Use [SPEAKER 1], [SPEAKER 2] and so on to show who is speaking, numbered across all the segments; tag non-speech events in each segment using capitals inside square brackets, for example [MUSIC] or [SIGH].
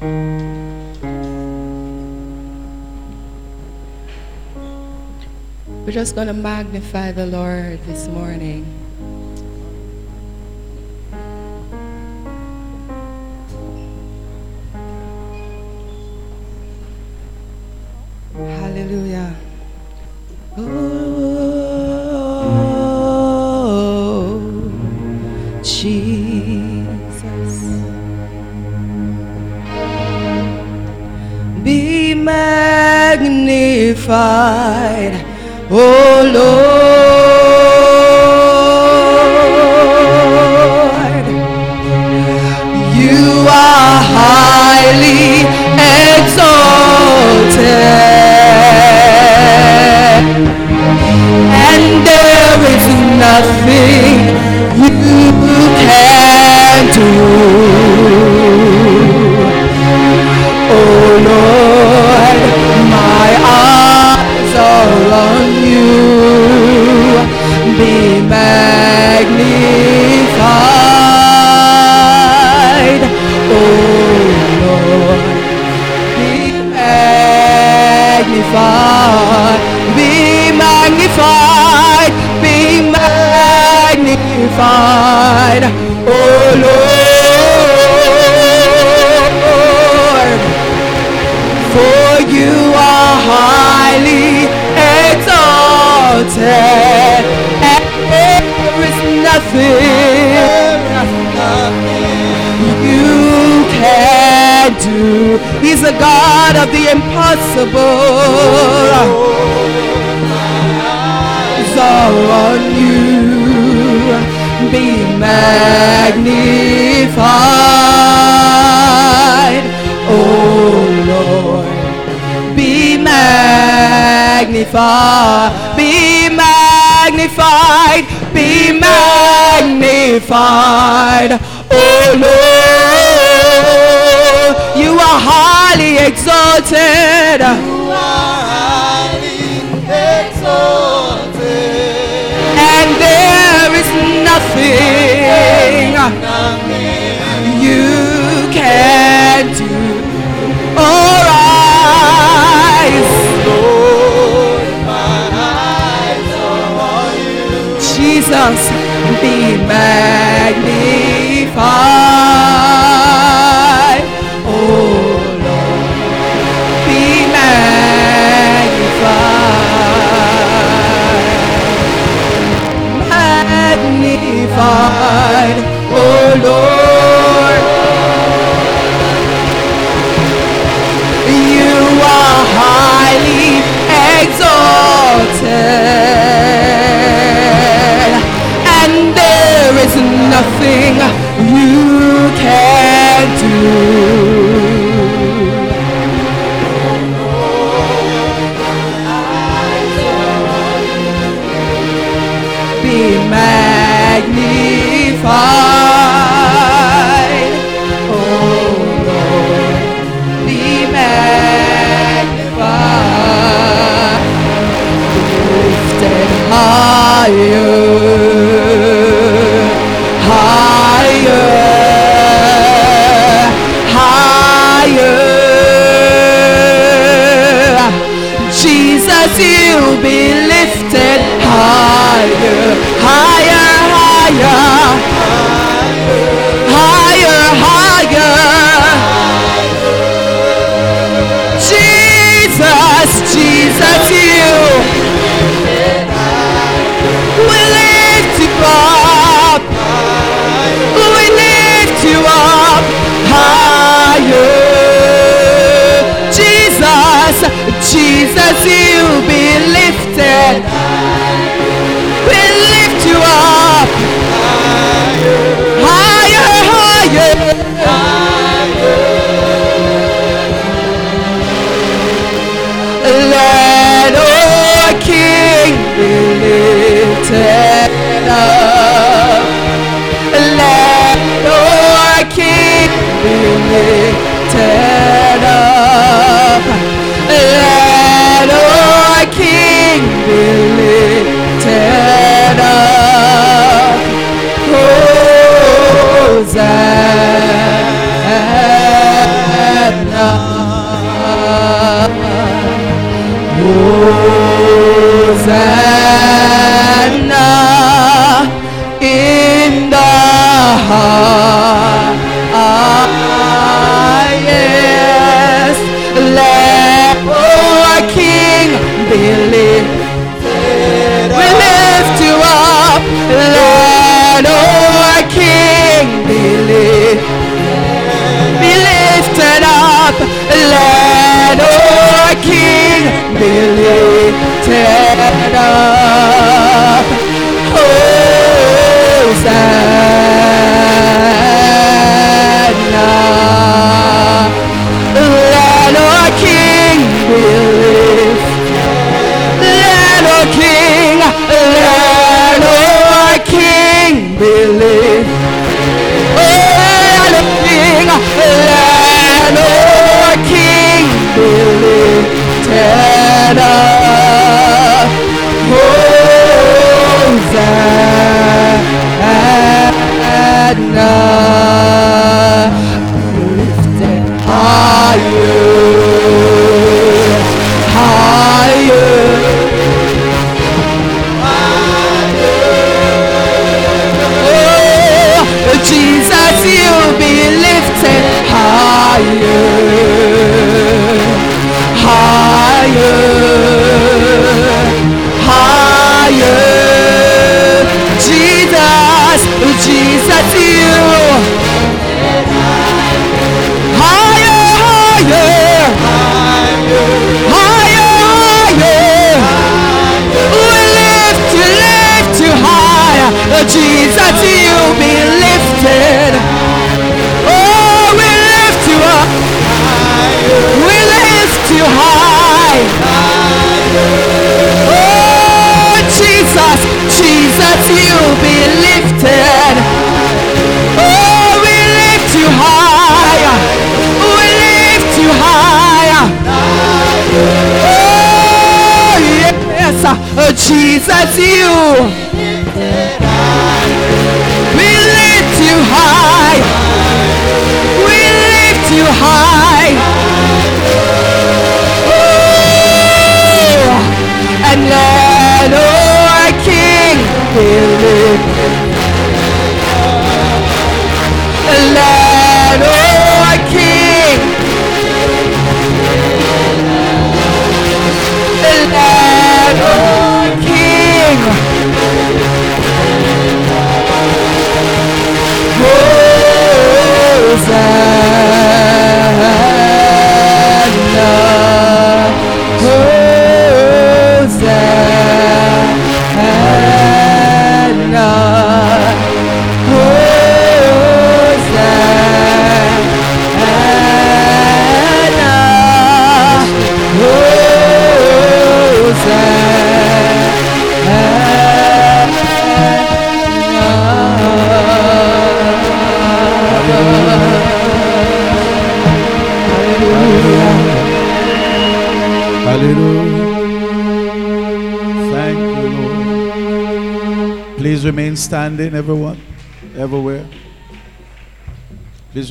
[SPEAKER 1] We're just going to magnify the Lord this morning.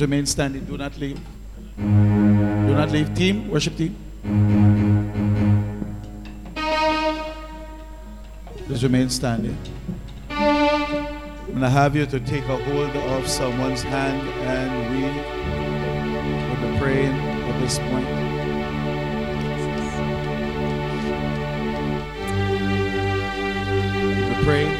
[SPEAKER 2] Please remain standing. Do not leave. Do not leave. Team, worship team. Please remain standing. I'm going to have you to take a hold of someone's hand and we will be praying at this point. We pray.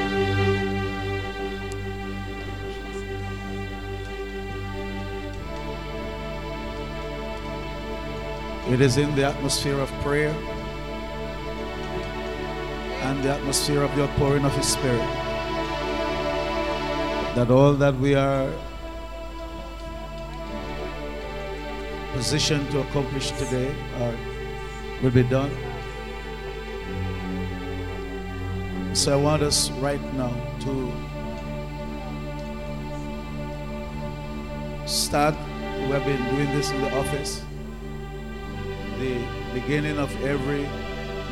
[SPEAKER 2] It is in the atmosphere of prayer and the atmosphere of the outpouring of His Spirit that all that we are positioned to accomplish today are, will be done. So I want us right now to start. We have been doing this in the office the beginning of every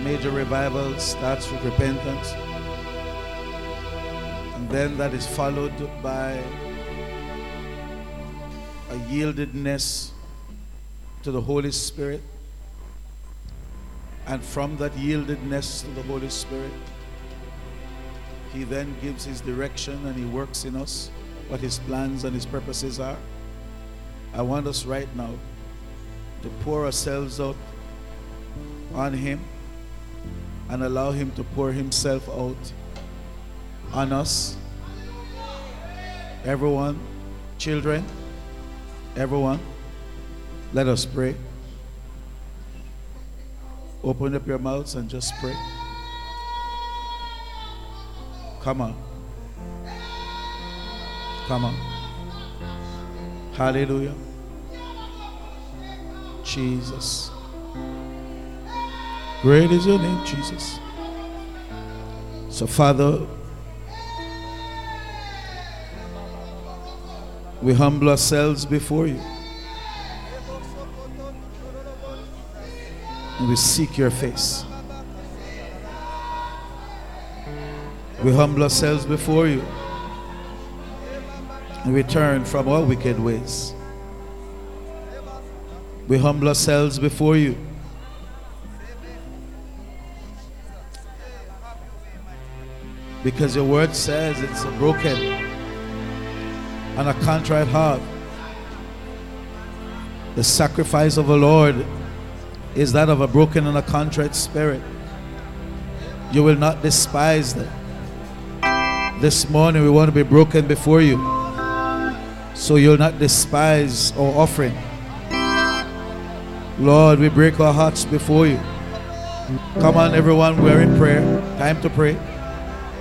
[SPEAKER 2] major revival starts with repentance. And then that is followed by a yieldedness to the Holy Spirit. And from that yieldedness to the Holy Spirit, He then gives His direction and He works in us what His plans and His purposes are. I want us right now to pour ourselves out on Him and allow Him to pour Himself out on us. Everyone, children, everyone, let us pray. Open up your mouths and just pray. Come on. Come on. Hallelujah. Jesus. Great is your name, Jesus. So, Father, we humble ourselves before you. And we seek your face. We humble ourselves before you. And we turn from our wicked ways. We humble ourselves before you. Because your word says it's a broken and a contrite heart. The sacrifice of the Lord is that of a broken and a contrite spirit. You will not despise them. This morning we want to be broken before you. So you'll not despise our offering. Lord, we break our hearts before you. Come on, everyone, we're in prayer. Time to pray.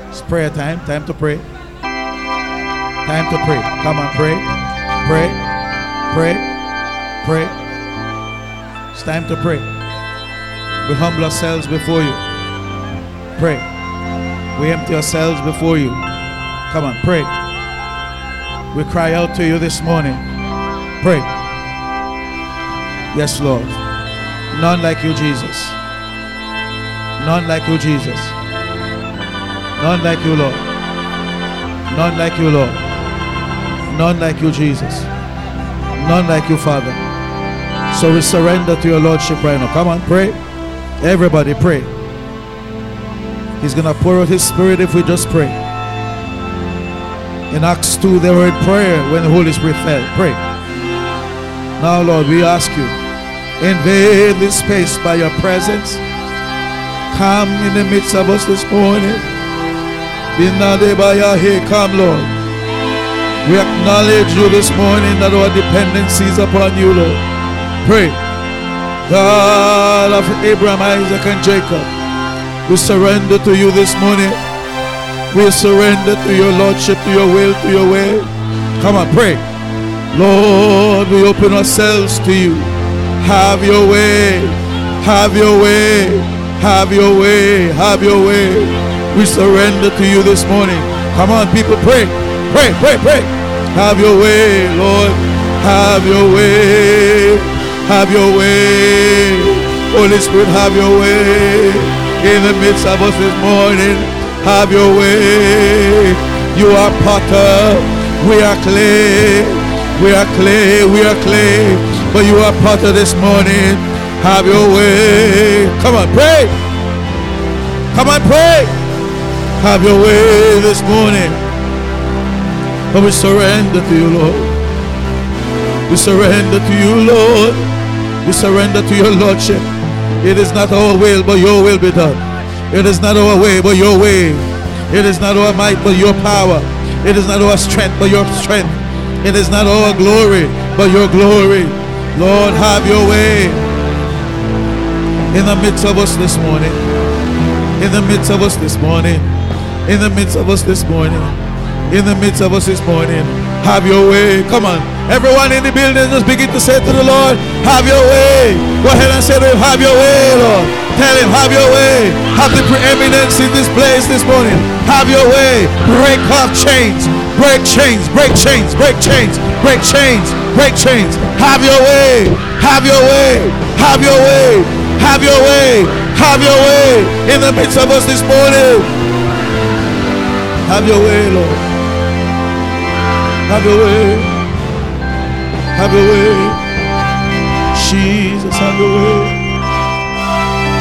[SPEAKER 2] It's prayer time. Time to pray. Time to pray. Come on, pray. Pray. Pray. Pray. It's time to pray. We humble ourselves before you. Pray. We empty ourselves before you. Come on, pray. We cry out to you this morning. Pray. Yes, Lord. None like you, Jesus. None like you, Jesus. None like you, Lord. None like you, Lord. None like you, Jesus. None like you, Father. So we surrender to your Lordship right now. Come on, pray. Everybody pray. He's going to pour out His Spirit if we just pray. In Acts 2, they were in prayer when the Holy Spirit fell. Pray. Now, Lord, we ask you, invade this space by your presence. Come in the midst of us this morning. Come, Lord. We acknowledge you this morning that our dependency is upon you, Lord. Pray. God of Abraham, Isaac, and Jacob, we surrender to you this morning. We surrender to your Lordship, to your will, to your way. Come on, pray. Lord, we open ourselves to you. Have your way. Have your way. Have your way. Have your way. We surrender to you this morning. Come on, people, pray. Pray, pray, pray. Have your way, Lord. Have your way. Have your way. Holy Spirit, have your way in the midst of us this morning. Have your way. You are potter. We are clay. We are clay. We are clay. But you are part of this morning. Have your way. Come on, pray. Come on, pray. Have your way this morning. But we surrender to you, Lord. We surrender to you, Lord. We surrender to your Lordship. It is not our will, but your will be done. It is not our way, but your way. It is not our might, but your power. It is not our strength, but your strength. It is not our glory, but your glory. Lord, have your way in the midst of us this morning. In the midst of us this morning. In the midst of us this morning. In the midst of us this morning. Have your way. Come on. Everyone in the building just begin to say to the Lord, have your way. Go ahead and say to him, have your way, Lord. Tell him, have your way. Have the preeminence in this place this morning. Have your way. Break off chains. Break chains. Break chains. Break chains. Break chains. Break chains. Have your way. Have your way. Have your way. Have your way. Have your way in the midst of us this morning. Have your way, Lord. Have your way. Have your way. Jesus, have your way.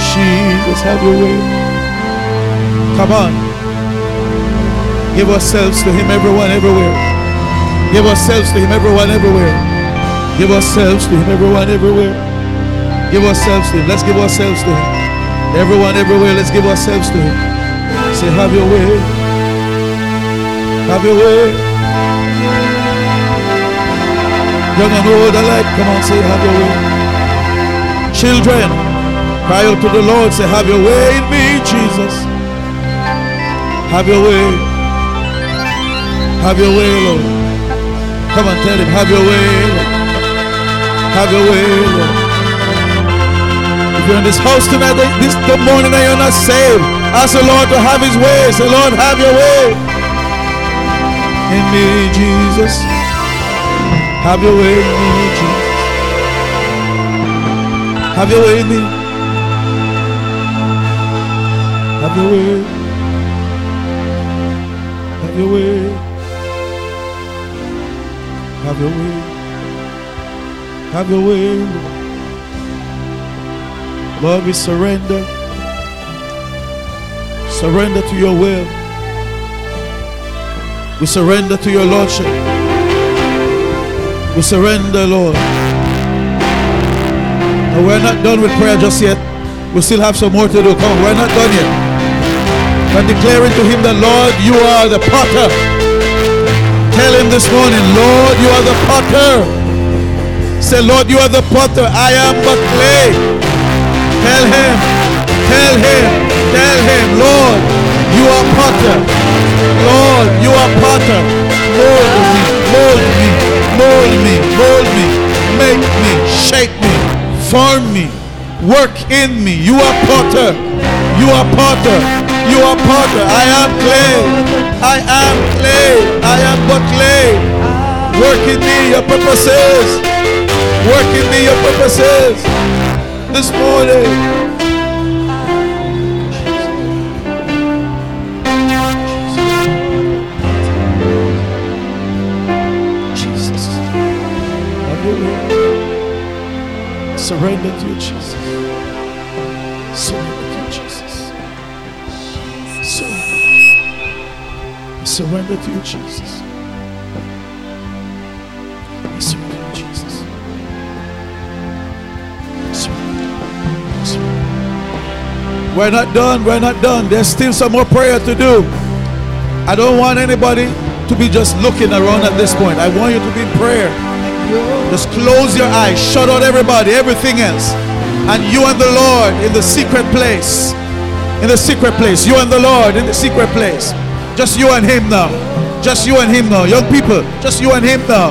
[SPEAKER 2] Jesus, have your way. Come on. Give ourselves to Him, everyone, everywhere. Give ourselves to Him, everyone, everywhere. Give ourselves to Him, everyone, everywhere. Give ourselves to Him. Let's give ourselves to Him. Everyone, everywhere, let's give ourselves to Him. Say, Have your way. Have your way. Young and old alike, come on, say, have your way. Children, cry out to the Lord, say, have your way in me, Jesus. Have your way. Have your way, Lord. Come on, tell him, have your way, Lord. Have your way, Lord. If you're in this house tonight, this the morning that you're not saved, ask the Lord to have his way. Say, Lord, have your way. In me, Jesus. Have your way in me, Jesus. Have your way in me. Have your way. Have your way. Have your way. Have your way. Lord, we surrender. Surrender to your will. We surrender to your Lordship. We surrender, Lord. And we're not done with prayer just yet. We still have some more to do. Come we're not done yet. We're declaring to Him that, Lord, you are the potter. Tell him this morning, Lord, you are the potter. Say, Lord, you are the potter. I am but clay. Tell him, tell him, tell him, Lord, you are potter. Lord, you are potter. Mold me, mold me, mold me, mold me, make me, shape me, form me, work in me. You are potter. You are potter. You are potter. I am clay. I am clay. I am but clay. Work in me your purposes. Work in me your purposes. This morning. Surrender to you, Jesus. Surrender to you, Jesus. Surrender. Surrender to you, Jesus. Surrender to Jesus. We're not done. We're not done. There's still some more prayer to do. I don't want anybody to be just looking around at this point. I want you to be in prayer. Just close your eyes, shut out everybody, everything else. And you and the Lord in the secret place. In the secret place. You and the Lord in the secret place. Just you and Him now. Just you and Him now. Young people, just you and Him now.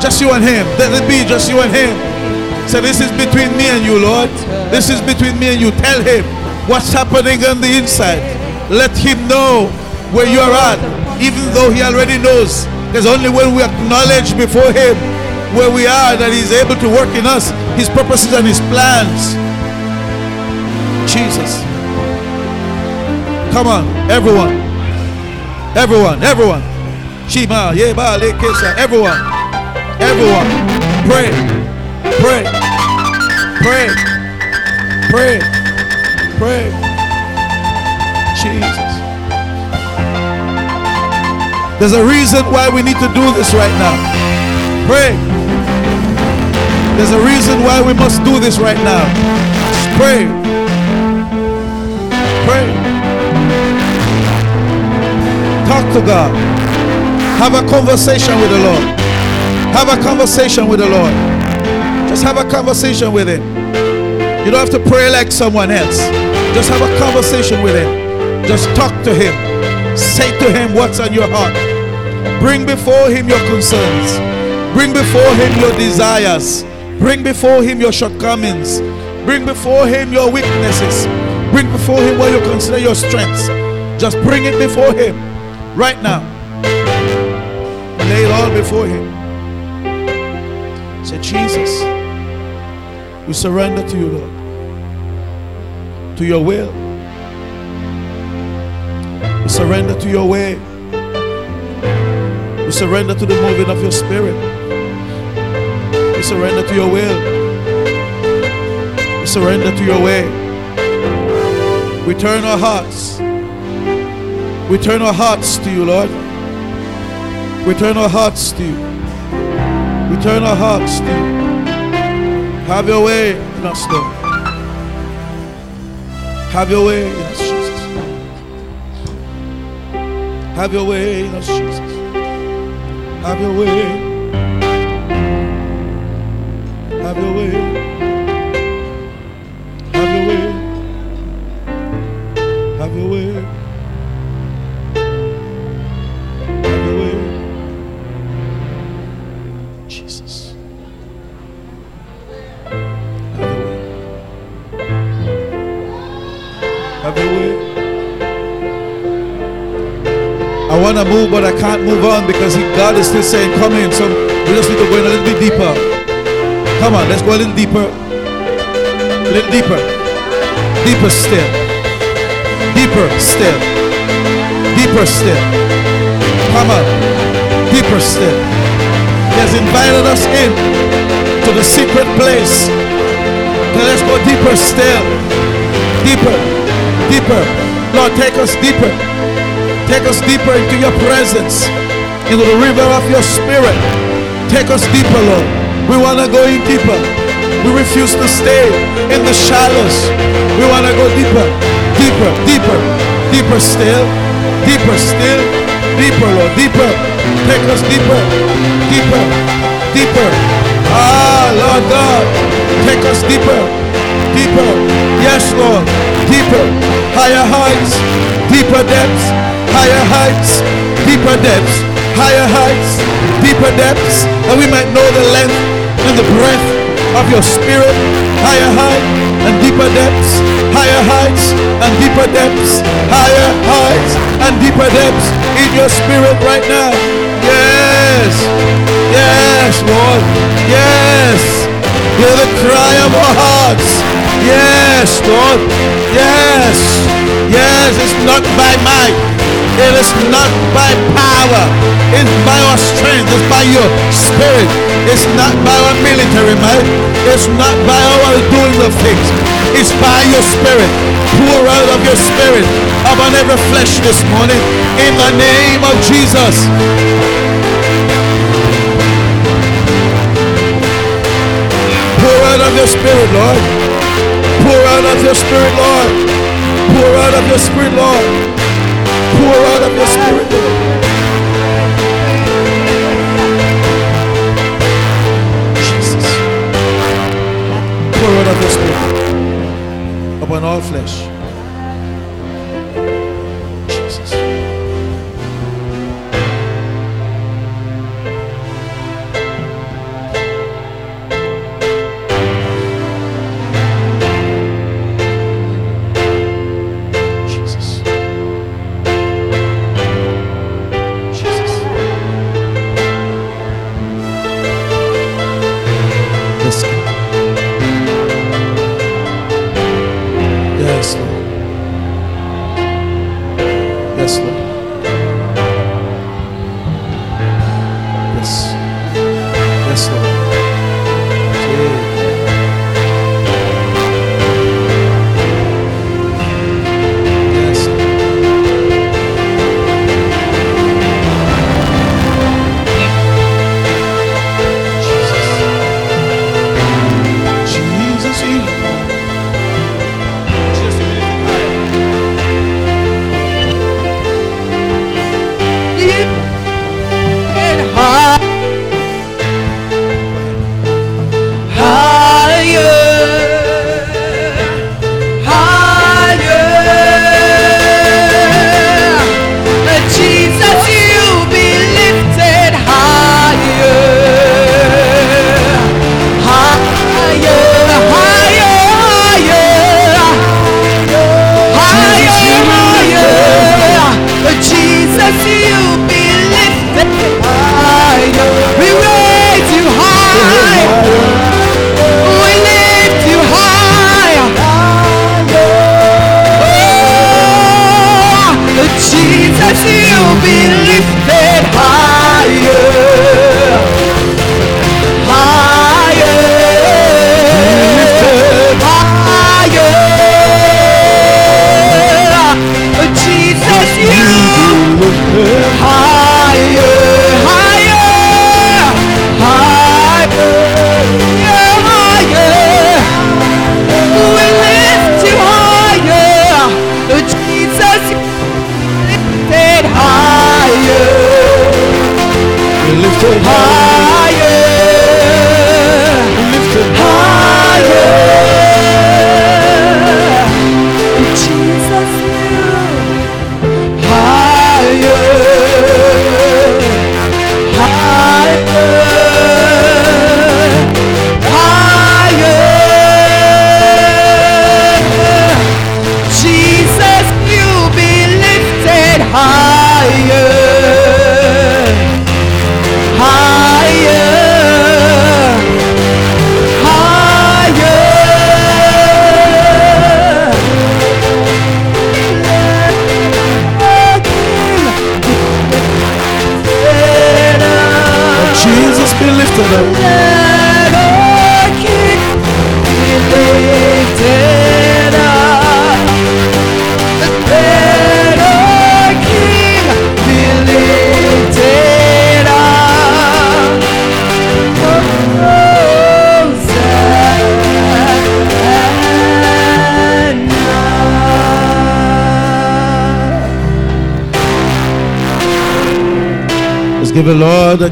[SPEAKER 2] Just you and Him. Let it be just you and Him. So this is between me and you, Lord. This is between me and you. Tell Him what's happening on the inside. Let Him know where you are at, even though He already knows. There's only when we acknowledge before Him where we are that He's able to work in us His purposes and His plans. Jesus. Come on, everyone. Everyone, everyone. Shima, Yeba, Lekesha, everyone. Everyone. Pray. Pray. Pray. Pray. Pray. Jesus. There's a reason why we need to do this right now. Pray. There's a reason why we must do this right now. Just pray. Pray. Talk to God. Have a conversation with the Lord. Have a conversation with the Lord. Just have a conversation with Him. You don't have to pray like someone else. Just have a conversation with Him. Just talk to Him. Say to Him what's on your heart. Bring before Him your concerns. Bring before Him your desires. Bring before Him your shortcomings. Bring before Him your weaknesses. Bring before Him what you consider your strengths. Just bring it before Him right now. Lay it all before Him. Say, Jesus, we surrender to you, Lord, to your will. We surrender to your way. We surrender to the moving of your spirit. We surrender to your will. We surrender to your way. We turn our hearts. We turn our hearts to you, Lord. We turn our hearts to you. We turn our hearts to you. Have your way in us, Lord. Have your way in us, Jesus. Have your way in us, Jesus. Have your way. your way. Have your way. Have your way. Have your way. Jesus. Have your way. Have your way. I want to move, but I can't move on because God is still saying, Come in. So we just need to go in a little bit deeper. Come on, let's go a little deeper. A little deeper. Deeper still. Deeper still. Deeper still. Come on. Deeper still. He has invited us in to the secret place. Now let's go deeper still. Deeper. Deeper. Lord, take us deeper. Take us deeper into your presence, into the river of your spirit. Take us deeper, Lord. We want to go in deeper. We refuse to stay in the shallows. We want to go deeper, deeper, deeper, deeper still, deeper still, deeper, Lord, deeper. Take us deeper, deeper, deeper. Ah, Lord God, take us deeper, deeper. Yes, Lord, deeper, higher heights, deeper depths higher heights, deeper depths, higher heights, deeper depths, that we might know the length and the breath of your spirit, higher height and deeper depths, higher heights and deeper depths, higher heights and deeper depths in your spirit right now. Yes, yes, Lord, yes. Hear the cry of our hearts. Yes, Lord. Yes. Yes, it's not by might. It is not by power, it's by our strength, it's by your spirit. It's not by our military might, it's not by our doing of things. It's by your spirit. Pour out of your spirit upon every flesh this morning in the name of Jesus. Pour out of your spirit, Lord. Pour out of your spirit, Lord. Pour out of your spirit, Lord. Pour out of your spirit, Jesus. Pour out of your spirit upon all flesh. Give the Lord a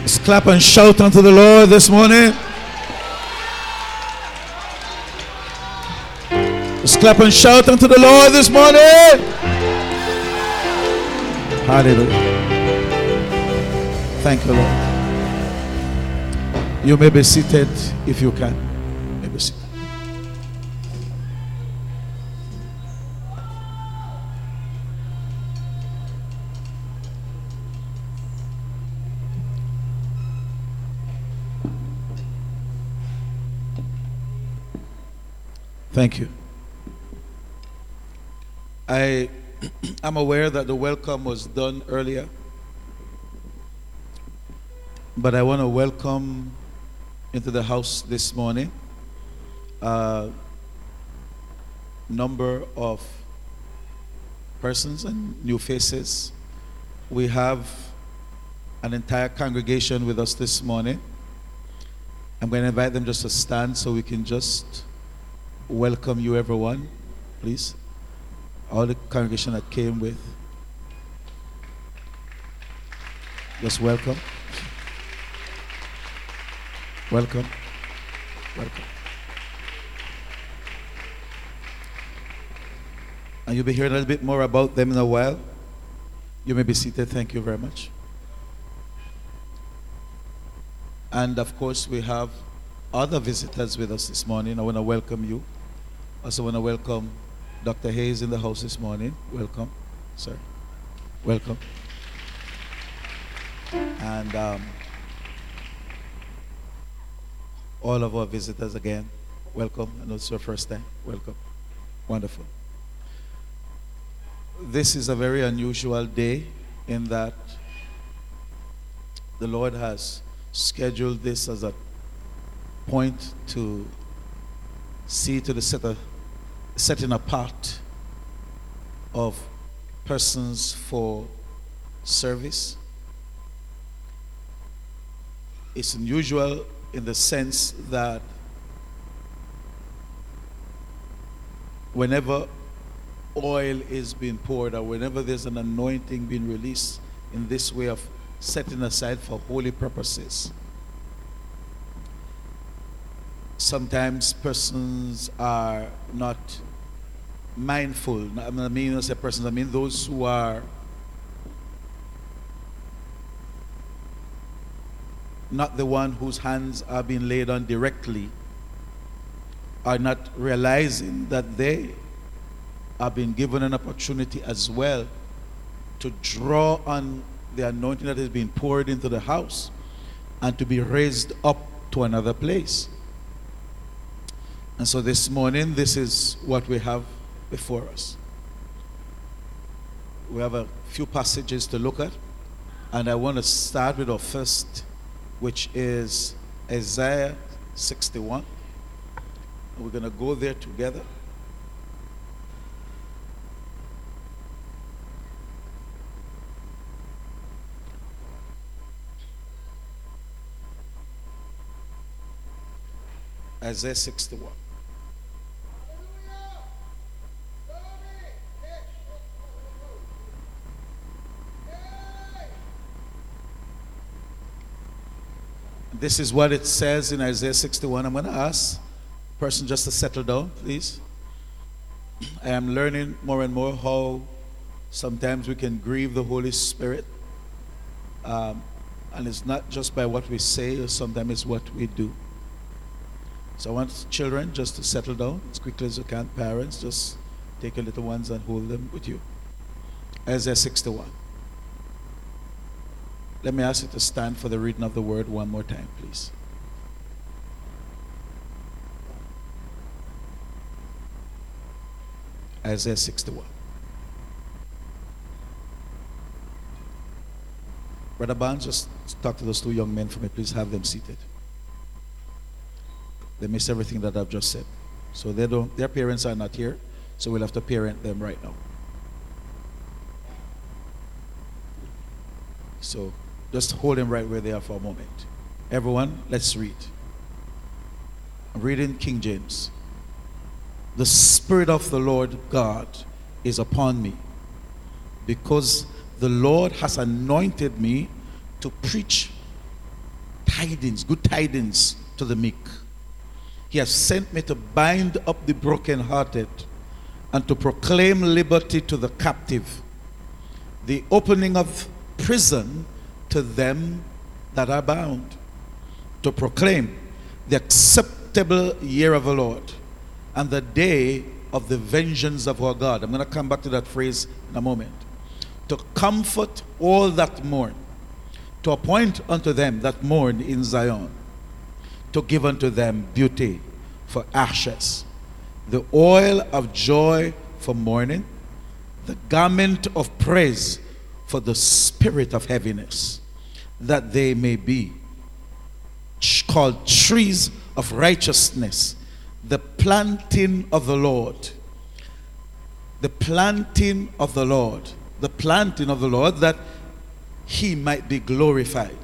[SPEAKER 2] Let's clap and shout unto the Lord this morning. Let's clap and shout unto the Lord this morning. Hallelujah. Thank you, Lord. You may be seated if you can. Thank you. I [CLEARS THROAT] am aware that the welcome was done earlier, but I want to welcome into the house this morning a number of persons and new faces. We have an entire congregation with us this morning. I'm going to invite them just to stand so we can just welcome you, everyone, please. All the congregation that came with. Just welcome. Welcome. Welcome. And you'll be hearing a little bit more about them in a while. You may be seated. Thank you very much. And of course, we have other visitors with us this morning. I want to welcome you. Also, want to welcome Dr. Hayes in the house this morning. Welcome, sir. Welcome. And um, all of our visitors again, welcome. I know it's your first time. Welcome. Wonderful. This is a very unusual day in that the Lord has scheduled this as a point to see to the set of, setting apart of persons for service. It's unusual in the sense that whenever oil is being poured or whenever there's an anointing being released in this way of setting aside for holy purposes, sometimes persons are not mindful. I mean, I say persons, I mean those who are not the one whose hands are being laid on directly are not realizing that they are being given an opportunity as well to draw on the anointing that is being poured into the house and to be raised up to another place. And so this morning, this is what we have before us. We have a few passages to look at, and I want to start with our first which is Isaiah 61. We're going to go there together. Isaiah 61. This is what it says in Isaiah 61. I'm going to ask person just to settle down, please. I am learning more and more how sometimes we can grieve the Holy Spirit. Um, and it's not just by what we say, sometimes it's what we do. So I want children just to settle down as quickly as you can. Parents, just take your little ones and hold them with you. Isaiah 61. Let me ask you to stand for the reading of the word one more time, please. Isaiah 61. Brother Barnes, just talk to those two young men for me. Please have them seated. They miss everything that I've just said. So they don't, their parents are not here, so we'll have to parent them right now. So just hold them right where they are for a moment. Everyone, let's read. I'm reading King James. The Spirit of the Lord God is upon me because the Lord has anointed me to preach tidings, good tidings to the meek. He has sent me to bind up the brokenhearted and to proclaim liberty to the captive, the opening of prison to them that are bound, to proclaim the acceptable year of the Lord and the day of the vengeance of our God. I'm going to come back to that phrase in a moment. To comfort all that mourn, to appoint unto them that mourn in Zion, to give unto them beauty for ashes, the oil of joy for mourning, the garment of praise for the spirit of heaviness, that they may be called trees of righteousness, the planting of the Lord. The planting of the Lord. The planting of the Lord that he might be glorified.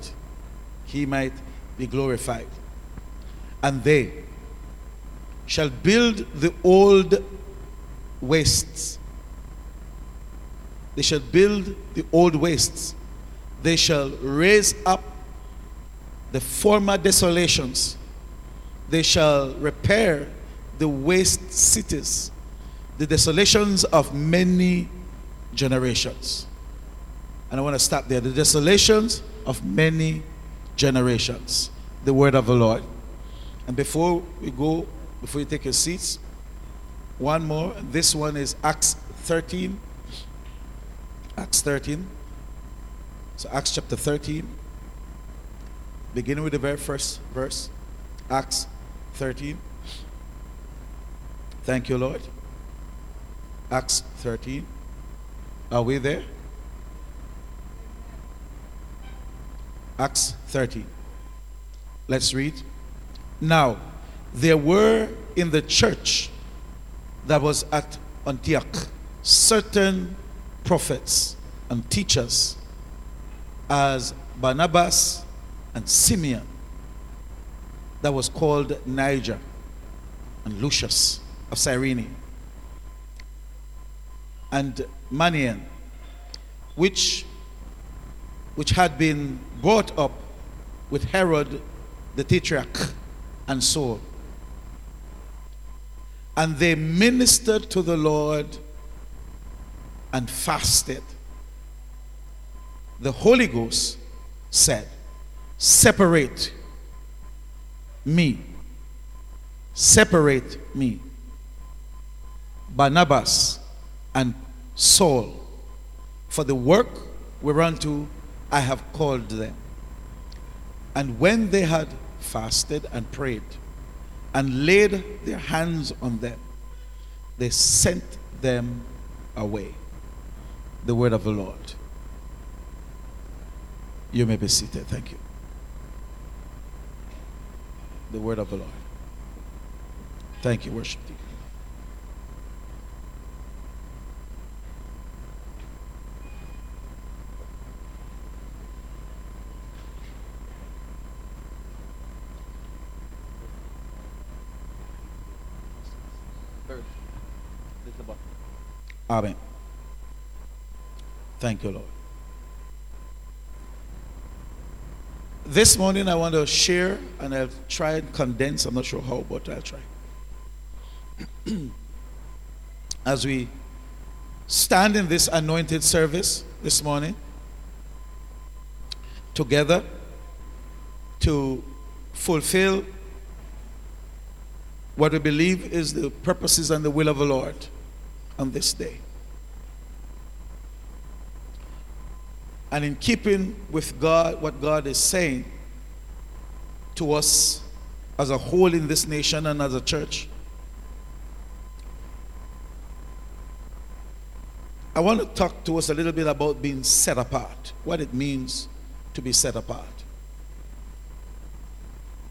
[SPEAKER 2] He might be glorified. And they shall build the old wastes. They shall build the old wastes. They shall raise up the former desolations. They shall repair the waste cities, the desolations of many generations. And I want to stop there. The desolations of many generations. The word of the Lord. And before we go, before you take your seats, one more. This one is Acts 13. Acts 13. So, Acts chapter 13, beginning with the very first verse. Acts 13. Thank you, Lord. Acts 13. Are we there? Acts 13. Let's read. Now, there were in the church that was at Antioch certain prophets and teachers as Barnabas and Simeon. That was called Niger and Lucius of Cyrene. And Manaen, which which had been brought up with Herod the Tetrarch and Saul. And they ministered to the Lord and fasted. The Holy Ghost said, Separate me, separate me, Barnabas and Saul, for the work whereunto I have called them. And when they had fasted and prayed, and laid their hands on them, they sent them away. The word of the Lord. You may be seated. Thank you. The word of the Lord. Thank you, worship team. Amen. Thank you, Lord. This morning I want to share, and I'll try and condense. I'm not sure how, but I'll try. [CLEARS THROAT] As we stand in this anointed service this morning, together to fulfill what we believe is the purposes and the will of the Lord on this day. And in keeping with God, what God is saying to us as a whole in this nation and as a church, I want to talk to us a little bit about being set apart, what it means to be set apart.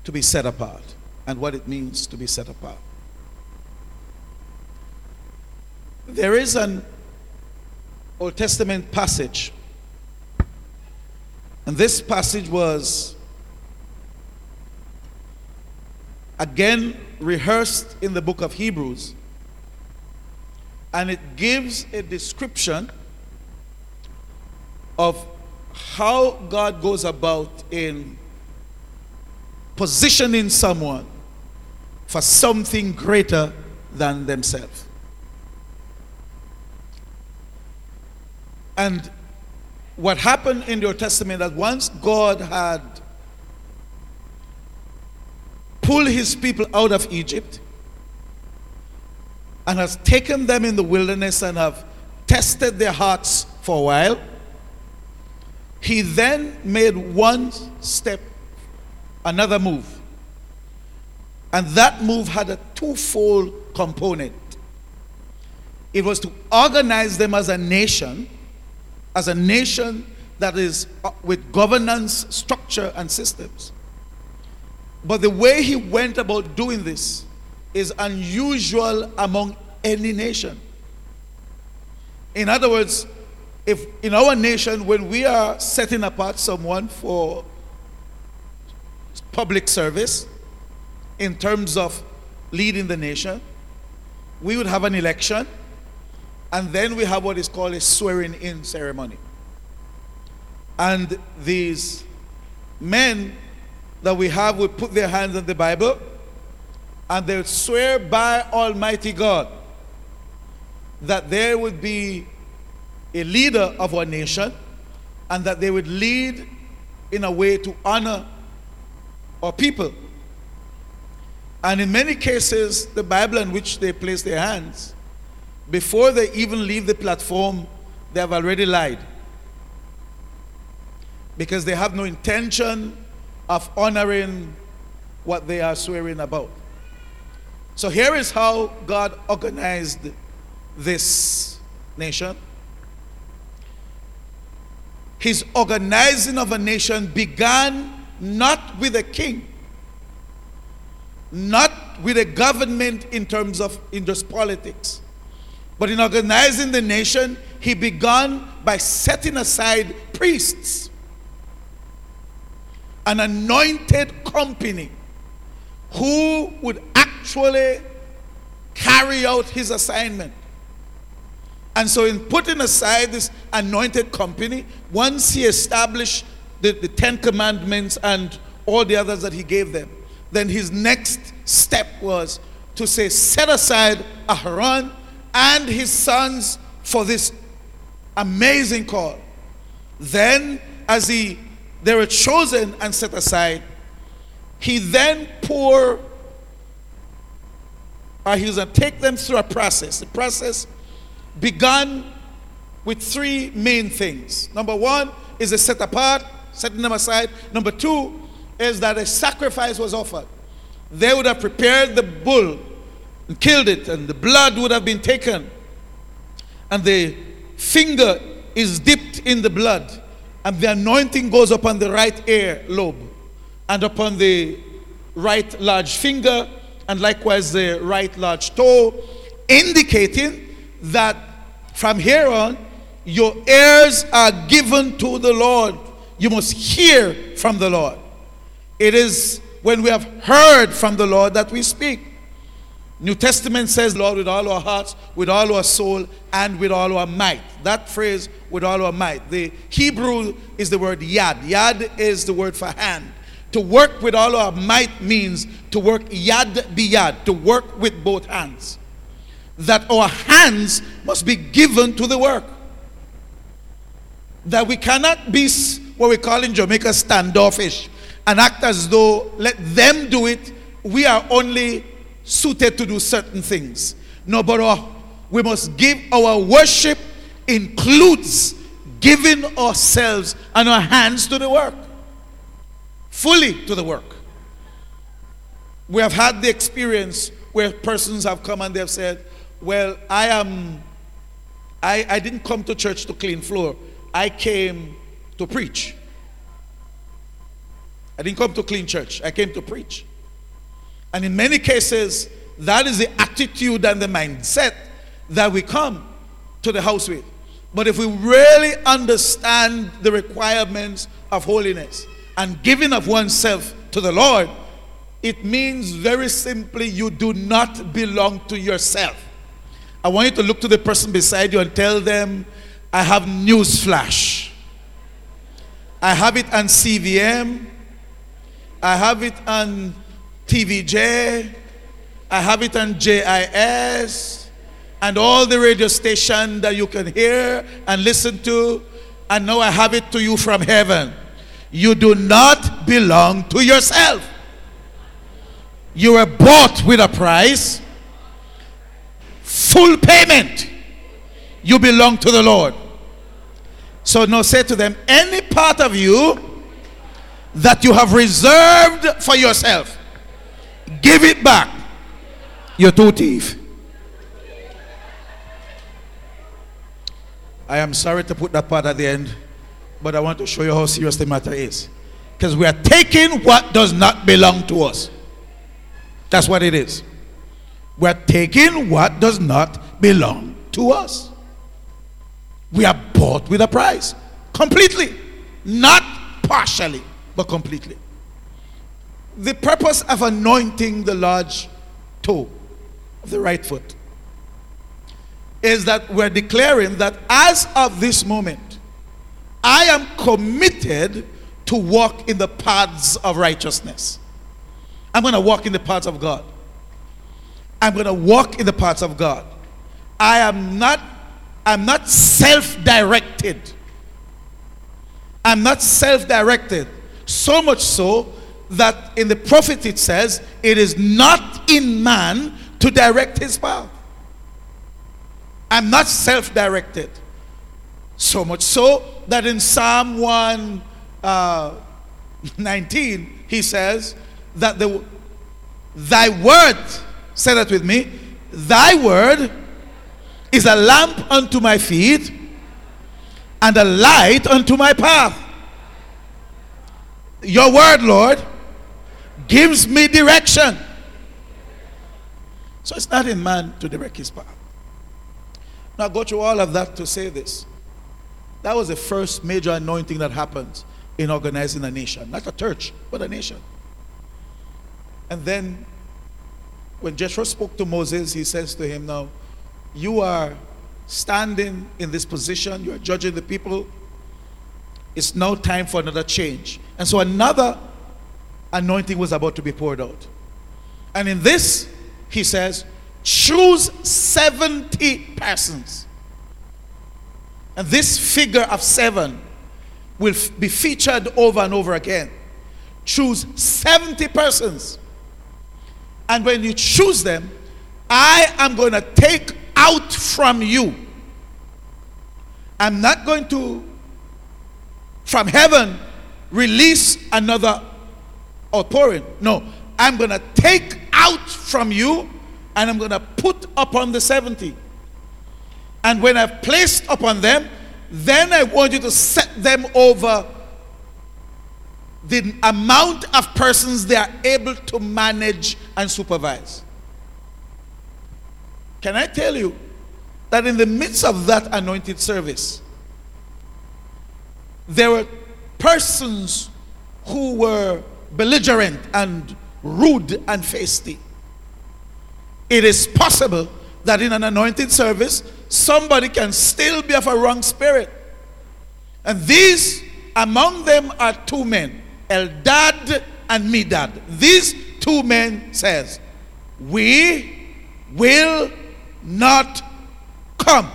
[SPEAKER 2] To be set apart, and what it means to be set apart. There is an Old Testament passage, and this passage was again rehearsed in the book of Hebrews, and it gives a description of how God goes about in positioning someone for something greater than themselves. And what happened in the Old Testament that once God had pulled his people out of Egypt and has taken them in the wilderness and have tested their hearts for a while, he then made one step, another move. And that move had a twofold component. It was to organize them as a nation as a nation that is uh, with governance, structure, and systems. But the way he went about doing this is unusual among any nation. In other words, if in our nation, when we are setting apart someone for public service in terms of leading the nation, we would have an election and then we have what is called a swearing in ceremony. And these men that we have would put their hands on the Bible and they would swear by Almighty God that there would be a leader of our nation and that they would lead in a way to honor our people. And in many cases, the Bible in which they place their hands before they even leave the platform, they have already lied. Because they have no intention of honoring what they are swearing about. So here is how God organized this nation. His organizing of a nation began not with a king, not with a government in terms of in just politics, but in organizing the nation, he began by setting aside priests, an anointed company who would actually carry out his assignment. And so, in putting aside this anointed company, once he established the, the Ten Commandments and all the others that he gave them, then his next step was to say, set aside Aharon and his sons for this amazing call. Then, as he they were chosen and set aside, he then pour, or he was going to take them through a process. The process began with three main things. Number one is a set apart, setting them aside. Number two is that a sacrifice was offered. They would have prepared the bull killed it, and the blood would have been taken, and the finger is dipped in the blood, and the anointing goes upon the right ear lobe, and upon the right large finger, and likewise the right large toe, indicating that from here on, your ears are given to the Lord. You must hear from the Lord. It is when we have heard from the Lord that we speak. New Testament says, Lord, with all our hearts, with all our soul, and with all our might. That phrase, with all our might. The Hebrew is the word yad. Yad is the word for hand. To work with all our might means to work yad biyad, to work with both hands. That our hands must be given to the work. That we cannot be what we call in Jamaica standoffish and act as though let them do it. We are only suited to do certain things. No, but our, we must give our worship includes giving ourselves and our hands to the work, fully to the work. We have had the experience where persons have come and they have said, Well, I am, I, I didn't come to church to clean floor, I came to preach. I didn't come to clean church, I came to preach. And in many cases, that is the attitude and the mindset that we come to the house with. But if we really understand the requirements of holiness and giving of oneself to the Lord, it means very simply you do not belong to yourself. I want you to look to the person beside you and tell them, I have news flash. I have it on CVM. I have it on TVJ. I have it on JIS and all the radio station that you can hear and listen to. And now I have it to you from heaven. You do not belong to yourself. You were bought with a price, full payment. You belong to the Lord. So now say to them, any part of you that you have reserved for yourself, give it back. You're too thief. I am sorry to put that part at the end, but I want to show you how serious the matter is. Because we are taking what does not belong to us. That's what it is. We're taking what does not belong to us. We are bought with a price. Completely. Not partially, but completely. The purpose of anointing the large toe of the right foot is that we're declaring that as of this moment, I am committed to walk in the paths of righteousness. I'm going to walk in the paths of God. I'm going to walk in the paths of God. I am not I'm not self-directed. I'm not self-directed. So much so that in the prophet it says, it is not in man to direct his path. I'm not self-directed. So much so that in Psalm 119, uh, [LAUGHS] he says that the thy word, say that with me, thy word is a lamp unto my feet and a light unto my path. Your word, Lord, gives me direction. So it's not in man to direct his path. Now, go through all of that to say this. That was the first major anointing that happened in organizing a nation. Not a church, but a nation. And then, when Jethro spoke to Moses, he says to him, Now, you are standing in this position, you are judging the people. It's now time for another change. And so another anointing was about to be poured out. And in this, he says, choose 70 persons. And this figure of seven will be featured over and over again. Choose 70 persons. And when you choose them, I am going to take out from you. I'm not going to, from heaven, release another outpouring. No, I'm going to take out from you and I'm going to put upon the 70. And when I've placed upon them, then I want you to set them over the amount of persons they are able to manage and supervise. Can I tell you that in the midst of that anointed service, there were persons who were belligerent and rude and feisty. It is possible that in an anointed service, somebody can still be of a wrong spirit. And these, among them are two men, Eldad and Medad. These two men says, we will not come.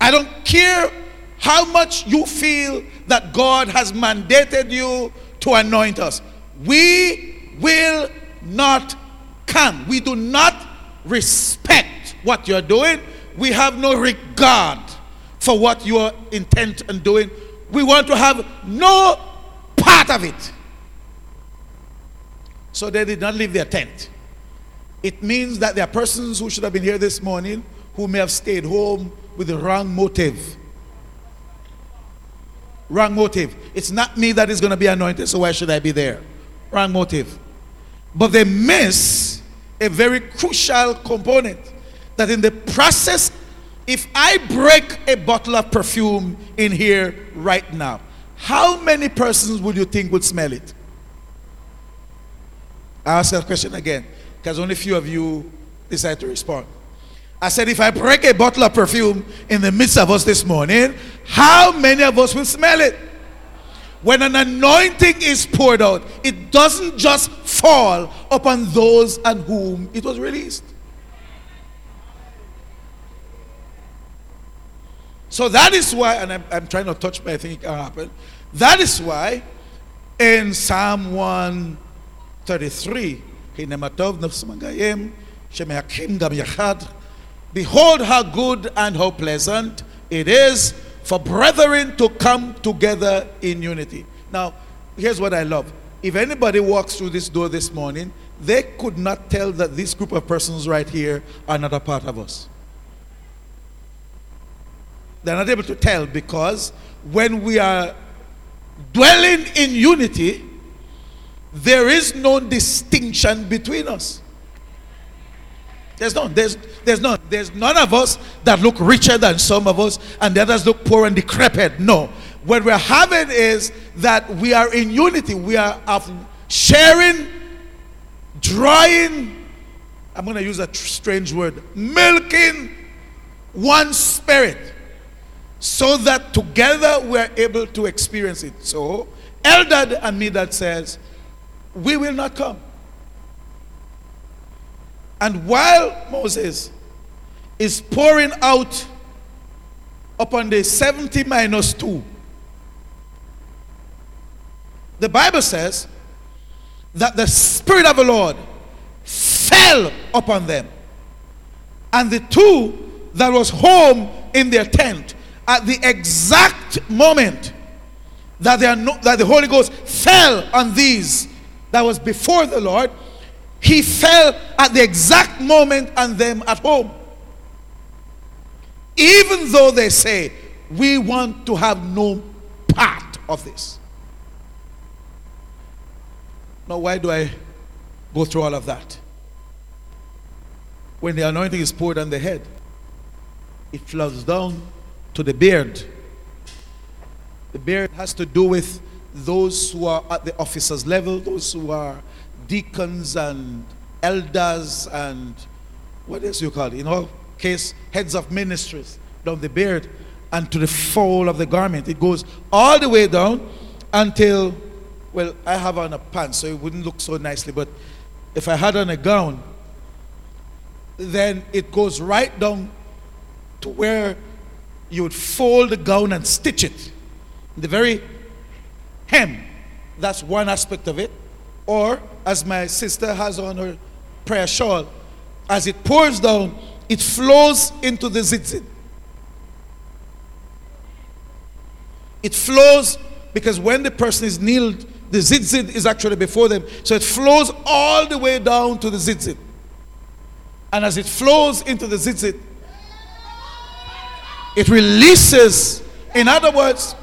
[SPEAKER 2] I don't care how much you feel that God has mandated you to anoint us. We will not come. We do not respect what you're doing. We have no regard for what you are intent on doing. We want to have no part of it. So they did not leave their tent. It means that there are persons who should have been here this morning who may have stayed home with the wrong motive. Wrong motive. It's not me that is going to be anointed, so why should I be there? Wrong motive. But they miss a very crucial component that in the process, if I break a bottle of perfume in here right now, how many persons would you think would smell it? I ask that question again because only a few of you decide to respond. I said, if I break a bottle of perfume in the midst of us this morning, how many of us will smell it? when an anointing is poured out, it doesn't just fall upon those on whom it was released. So that is why, and I'm, I'm trying to touch, but I think it can happen. That is why in Psalm 133, Behold how good and how pleasant it is for brethren to come together in unity. Now, here's what I love. If anybody walks through this door this morning, they could not tell that this group of persons right here are not a part of us. They're not able to tell because when we are dwelling in unity, there is no distinction between us. There's none. There's, there's none. There's none of us that look richer than some of us, and the others look poor and decrepit. No. What we're having is that we are in unity. We are of sharing, drawing, I'm going to use a strange word, milking one spirit so that together we're able to experience it. So, Eldad and Medad says, We will not come. And while Moses is pouring out upon the 70 minus 2, the Bible says that the Spirit of the Lord fell upon them. And the two that was home in their tent at the exact moment that, they are no, that the Holy Ghost fell on these that was before the Lord, he fell at the exact moment and them at home. Even though they say, we want to have no part of this. Now, why do I go through all of that? When the anointing is poured on the head, it flows down to the beard. The beard has to do with those who are at the officers level, those who are deacons and elders and what else you call it? In all case, heads of ministries down the beard and to the fall of the garment. It goes all the way down until, well, I have on a pants, so it wouldn't look so nicely, but if I had on a gown, then it goes right down to where you would fold the gown and stitch it. The very hem. That's one aspect of it. Or, as my sister has on her prayer shawl, as it pours down, it flows into the tzitzit. It flows because when the person is kneeled, the tzitzit is actually before them. So it flows all the way down to the tzitzit. And as it flows into the tzitzit, it releases. In other words,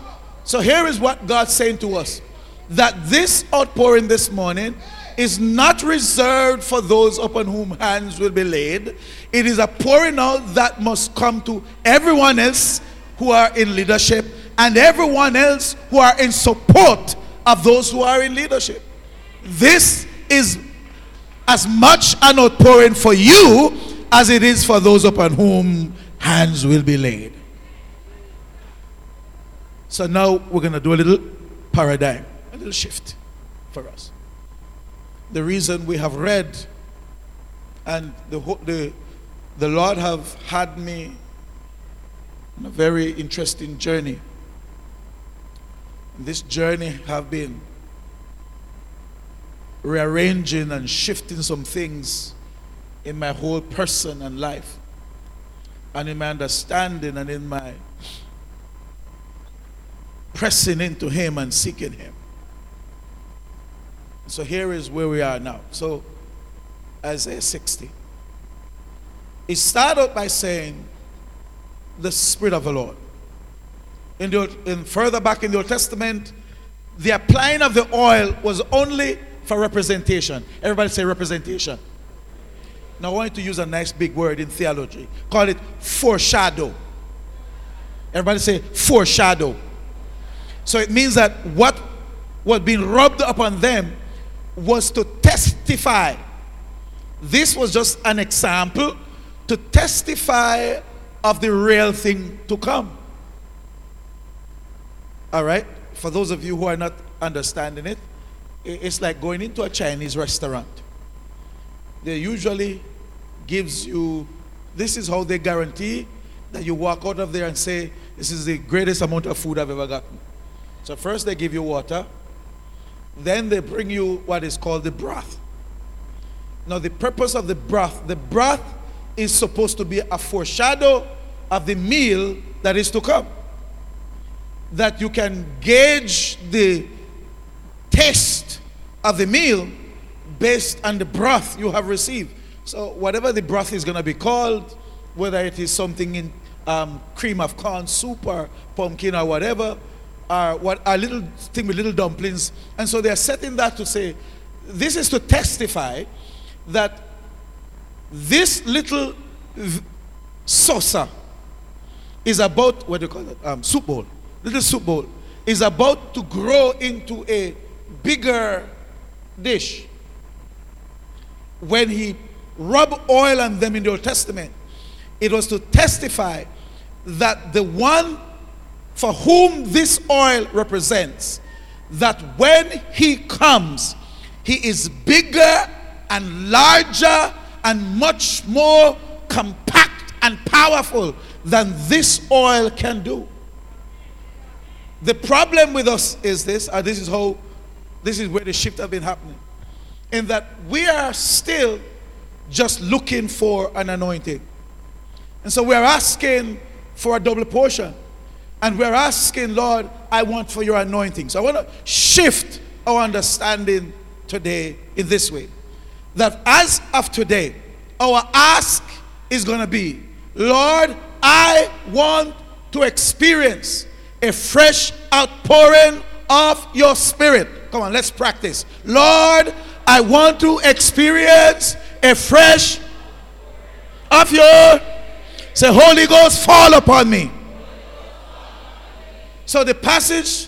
[SPEAKER 2] so here is what God's saying to us that this outpouring this morning is not reserved for those upon whom hands will be laid. It is a pouring out that must come to everyone else who are in leadership and everyone else who are in support of those who are in leadership. This is as much an outpouring for you as it is for those upon whom hands will be laid. So now we're going to do a little paradigm, little shift for us. The reason we have read and the, the, the Lord have had me on a very interesting journey. This journey have been rearranging and shifting some things in my whole person and life and in my understanding and in my pressing into Him and seeking Him. So here is where we are now. So, Isaiah 60. It started by saying, The Spirit of the Lord. In, the, in further back in the Old Testament, the applying of the oil was only for representation. Everybody say representation. Now I want you to use a nice big word in theology. Call it foreshadow. Everybody say foreshadow. So it means that what was being rubbed upon them was to testify. This was just an example to testify of the real thing to come. All right? for those of you who are not understanding it, it's like going into a Chinese restaurant. They usually gives you this is how they guarantee that you walk out of there and say, This is the greatest amount of food I've ever gotten. So, first they give you water, then they bring you what is called the broth. Now, the purpose of the broth, the broth is supposed to be a foreshadow of the meal that is to come. That you can gauge the taste of the meal based on the broth you have received. So, whatever the broth is going to be called, whether it is something in um, cream of corn soup or pumpkin or whatever, or what a little thing with little dumplings. And so they are setting that to say, this is to testify that this little saucer is about what do you call it? Um, soup bowl. Little soup bowl is about to grow into a bigger dish. When he rubbed oil on them in the Old Testament, it was to testify that the one for whom this oil represents, that when he comes, he is bigger and larger and much more compact and powerful than this oil can do. The problem with us is this, and this is how, this is where the shift has been happening, in that we are still just looking for an anointing. And so we're asking for a double portion. And we're asking, Lord, I want for your anointing. So I want to shift our understanding today in this way. That as of today, our ask is going to be, Lord, I want to experience a fresh outpouring of your spirit. Come on, let's practice. Lord, I want to experience a fresh of your say Holy Ghost fall upon me. So the passage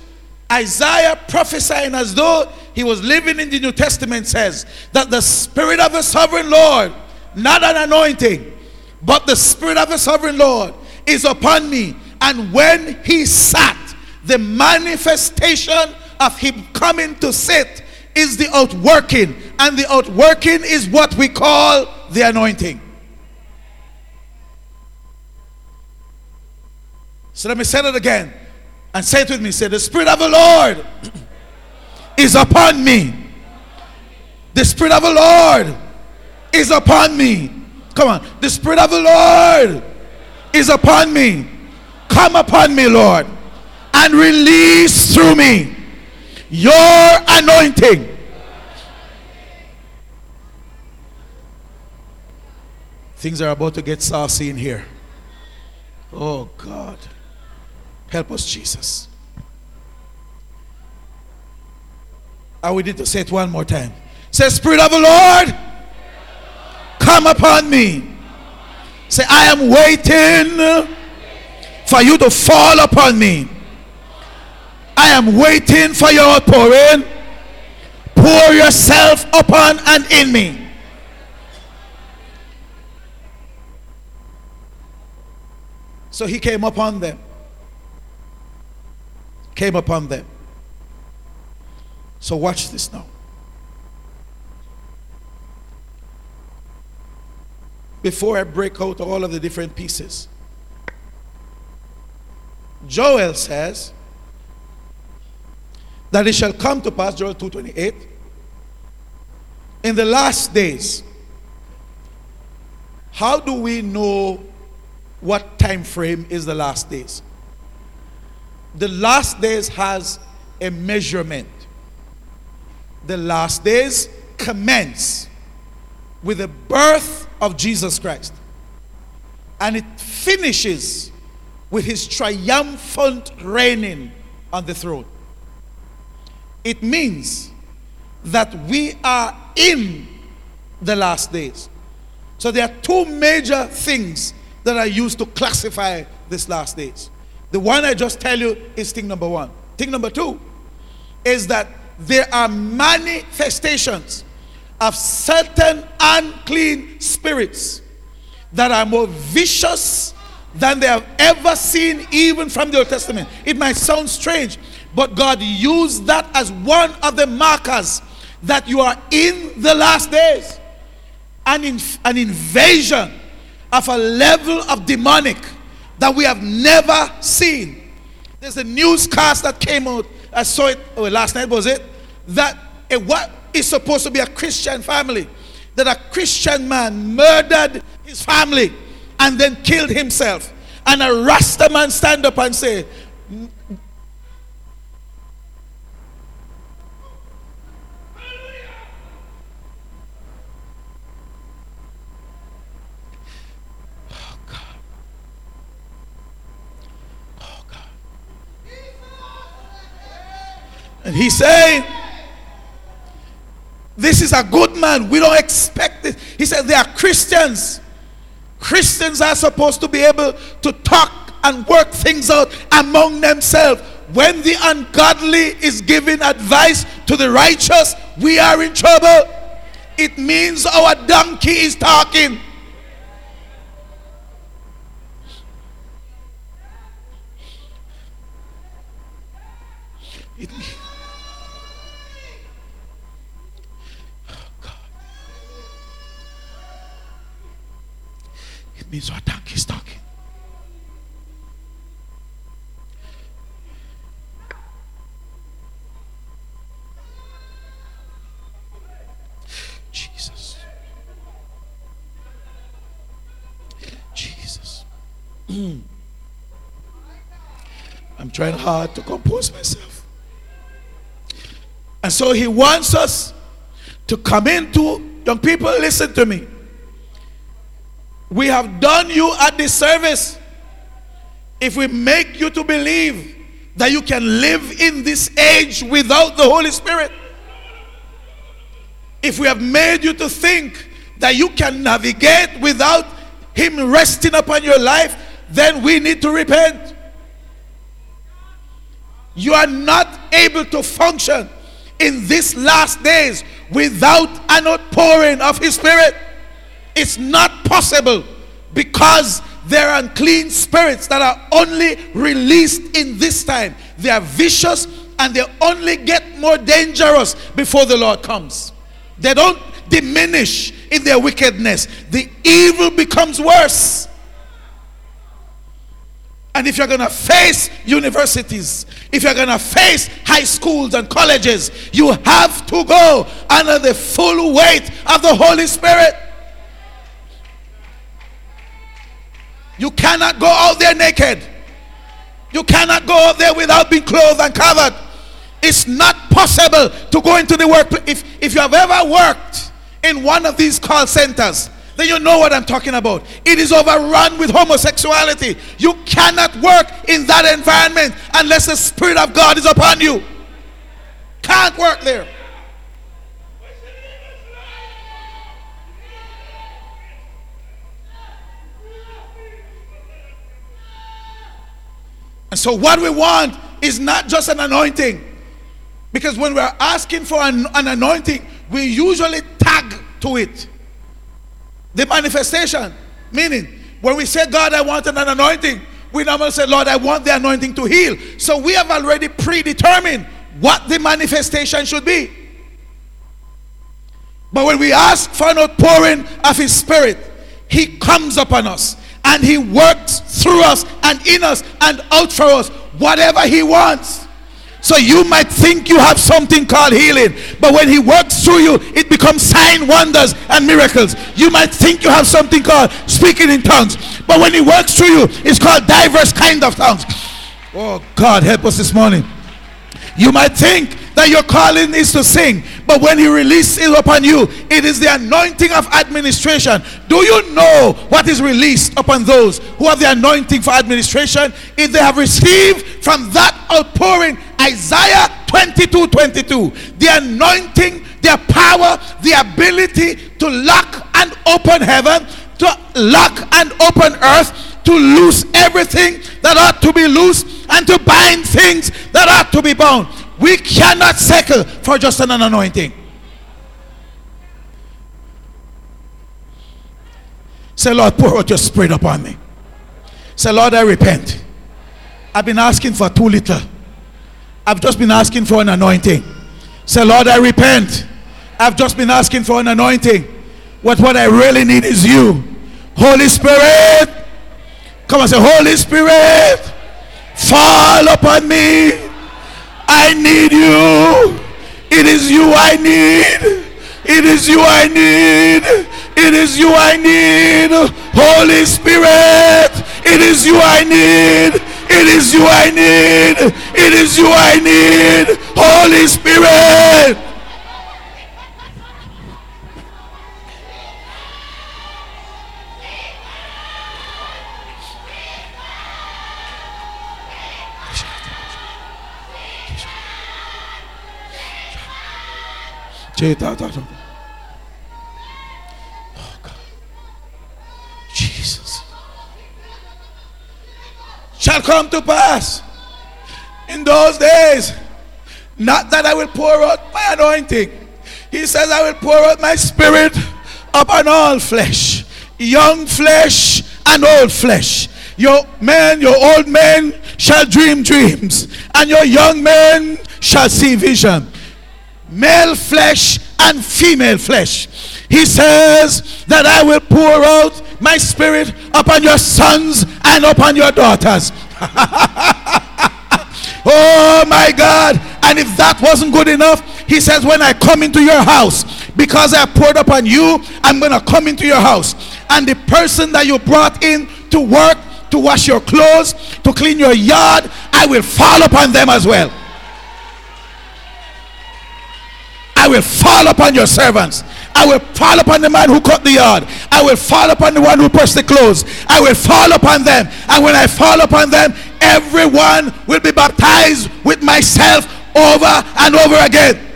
[SPEAKER 2] Isaiah prophesying as though he was living in the New Testament says that the Spirit of the sovereign Lord, not an anointing, but the Spirit of the sovereign Lord is upon me. And when he sat, the manifestation of him coming to sit is the outworking. And the outworking is what we call the anointing. So let me say it again and say it with me. Say, The Spirit of the Lord is upon me. The Spirit of the Lord is upon me. Come on. The Spirit of the Lord is upon me. Come upon me, Lord, and release through me your anointing. Things are about to get saucy in here. Oh, God. Help us, Jesus. I we need to say it one more time. Say, Spirit of the Lord, come upon me. Say, I am waiting for you to fall upon me. I am waiting for your outpouring. Pour yourself upon and in me. So he came upon them. Came upon them. So watch this now. Before I break out all of the different pieces, Joel says that it shall come to pass, Joel 2.28, in the last days. How do we know what time frame is the last days? The last days has a measurement. The last days commence with the birth of Jesus Christ. And it finishes with his triumphant reigning on the throne. It means that we are in the last days. So there are two major things that are used to classify this last days. The one I just tell you is thing number one. Thing number two is that there are manifestations of certain unclean spirits that are more vicious than they have ever seen, even from the Old Testament. It might sound strange, But God used that as one of the markers that you are in the last days. An, an invasion of a level of demonic that we have never seen. There's a newscast that came out. I saw it oh, last night, was it? That a, what is supposed to be a Christian family, that a Christian man murdered his family and then killed himself. And a Rasta man stand up and say, And he's saying, This is a good man. We don't expect it. He said, They are Christians. Christians are supposed to be able to talk and work things out among themselves. When the ungodly is giving advice to the righteous, we are in trouble. It means our donkey is talking. It, oh means our donkey is talking. Jesus. Jesus. [CLEARS THROAT] I'm trying hard to compose myself. And so he wants us to come into, young people, listen to me. We have done you a disservice if we make you to believe that you can live in this age without the Holy Spirit. If we have made you to think that you can navigate without Him resting upon your life, then we need to repent. You are not able to function in these last days without an outpouring of His Spirit. It's not possible because there are unclean spirits that are only released in this time. They are vicious and they only get more dangerous before the Lord comes. They don't diminish in their wickedness, the evil becomes worse. And if you're going to face universities, if you're going to face high schools and colleges, you have to go under the full weight of the Holy Spirit. You cannot go out there naked. You cannot go out there without being clothed and covered. It's not possible to go into the workplace. If, if you have ever worked in one of these call centers, then you know what I'm talking about. It is overrun with homosexuality. You cannot work in that environment unless the Spirit of God is upon you. Can't work there. And so, what we want is not just an anointing. Because when we're asking for an, an anointing, we usually tag to it the manifestation. Meaning, when we say, God, I want an anointing, we normally say, Lord, I want the anointing to heal. So we have already predetermined what the manifestation should be. But when we ask for an outpouring of His Spirit, He comes upon us and He works through us and in us and out for us whatever He wants. So you might think you have something called healing, but when he works through you, it becomes sign, wonders, and miracles. You might think you have something called speaking in tongues, but when he works through you, it's called diverse kind of tongues. Oh God, help us this morning. You might think that your calling is to sing, but when he releases it upon you, it is the anointing of administration. Do you know what is released upon those who have the anointing for administration? If they have received from that outpouring, Isaiah 22 22, the anointing, their power, the ability to lock and open heaven, to lock and open earth, to loose everything that ought to be loose, and to bind things that ought to be bound. We cannot settle for just an anointing. Say, Lord, pour out your spirit upon me. Say, Lord, I repent. I've been asking for too little. I've just been asking for an anointing. Say, Lord, I repent. I've just been asking for an anointing. What what I really need is you. Holy Spirit. Come and say, Holy Spirit, fall upon me. I need you. It is you I need. It is you I need. It is you I need. Holy Spirit, it is you I need. It is you I need. It is you I need. Holy Spirit. Oh God. Jesus. Shall come to pass in those days. Not that I will pour out my anointing. He says, I will pour out my spirit upon all flesh, young flesh and old flesh. Your men, your old men shall dream dreams, and your young men shall see vision male flesh and female flesh. He says that I will pour out my spirit upon your sons and upon your daughters. [LAUGHS] oh my God. And if that wasn't good enough, he says, When I come into your house, because I poured upon you, I'm going to come into your house. And the person that you brought in to work, to wash your clothes, to clean your yard, I will fall upon them as well. I will fall upon your servants. I will fall upon the man who cut the yard. I will fall upon the one who pressed the clothes. I will fall upon them. And when I fall upon them, everyone will be baptized with myself over and over again.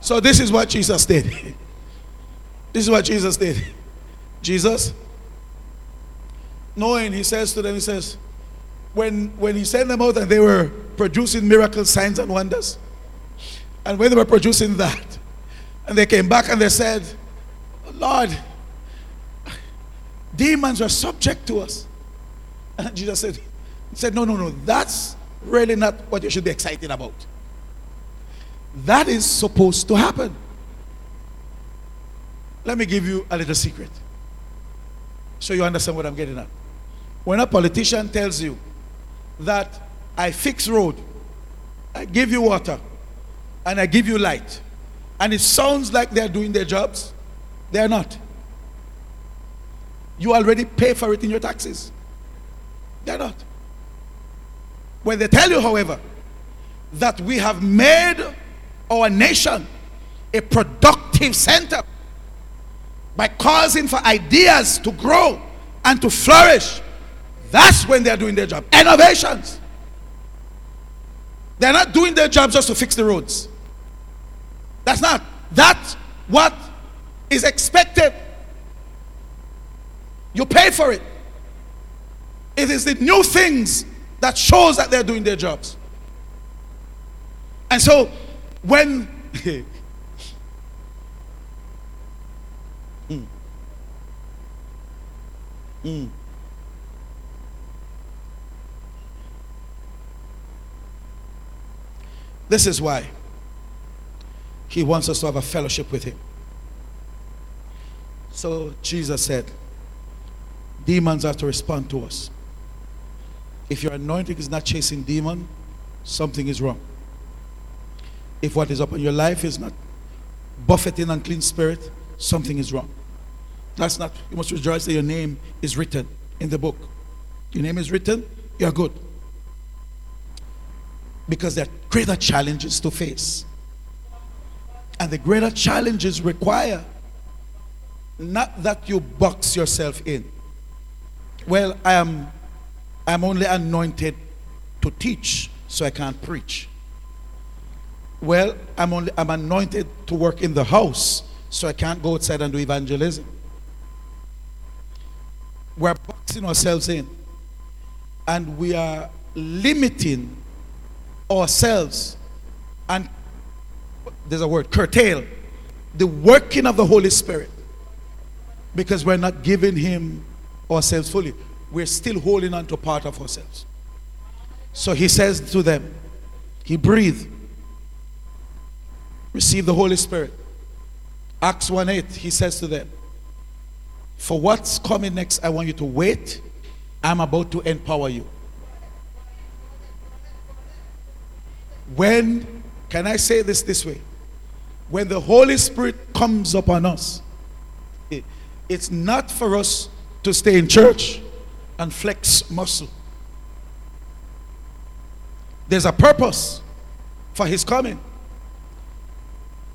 [SPEAKER 2] So this is what Jesus did. [LAUGHS] This is what Jesus did. Jesus, knowing, he says to them, he says, when, when he sent them out and they were producing miracle signs and wonders, and when they were producing that, and they came back and they said, Lord, demons are subject to us. And Jesus said, said, No, no, no, that's really not what you should be excited about. That is supposed to happen. Let me give you a little secret so you understand what I'm getting at. When a politician tells you that I fix road, I give you water, and I give you light, and it sounds like they're doing their jobs, they're not. You already pay for it in your taxes. They're not. When they tell you, however, that we have made our nation a productive center by causing for ideas to grow and to flourish, that's when they're doing their job. Innovations. They're not doing their job just to fix the roads. That's not. That's what is expected. You pay for it. It is the new things that shows that they're doing their jobs. And so when [LAUGHS] mm. Mm. This is why he wants us to have a fellowship with him. So Jesus said, demons have to respond to us. If your anointing is not chasing demon, something is wrong. If what is up upon your life is not buffeting unclean spirit, something is wrong. That's not, you must rejoice that your name is written in the book. Your name is written, you're good because there are greater challenges to face. And the greater challenges require not that you box yourself in. Well, I am I'm only anointed to teach, so I can't preach. Well, I'm only I'm anointed to work in the house, so I can't go outside and do evangelism. We're boxing ourselves in, and we are limiting ourselves and there's a word curtail the working of the Holy Spirit because we're not giving Him ourselves fully. We're still holding on to part of ourselves. So he says to them, He breathed, receive the Holy Spirit. Acts 1 8, he says to them, For what's coming next, I want you to wait. I'm about to empower you. When, can I say this this way? When the Holy Spirit comes upon us, it, it's not for us to stay in church and flex muscle. There's a purpose for his coming.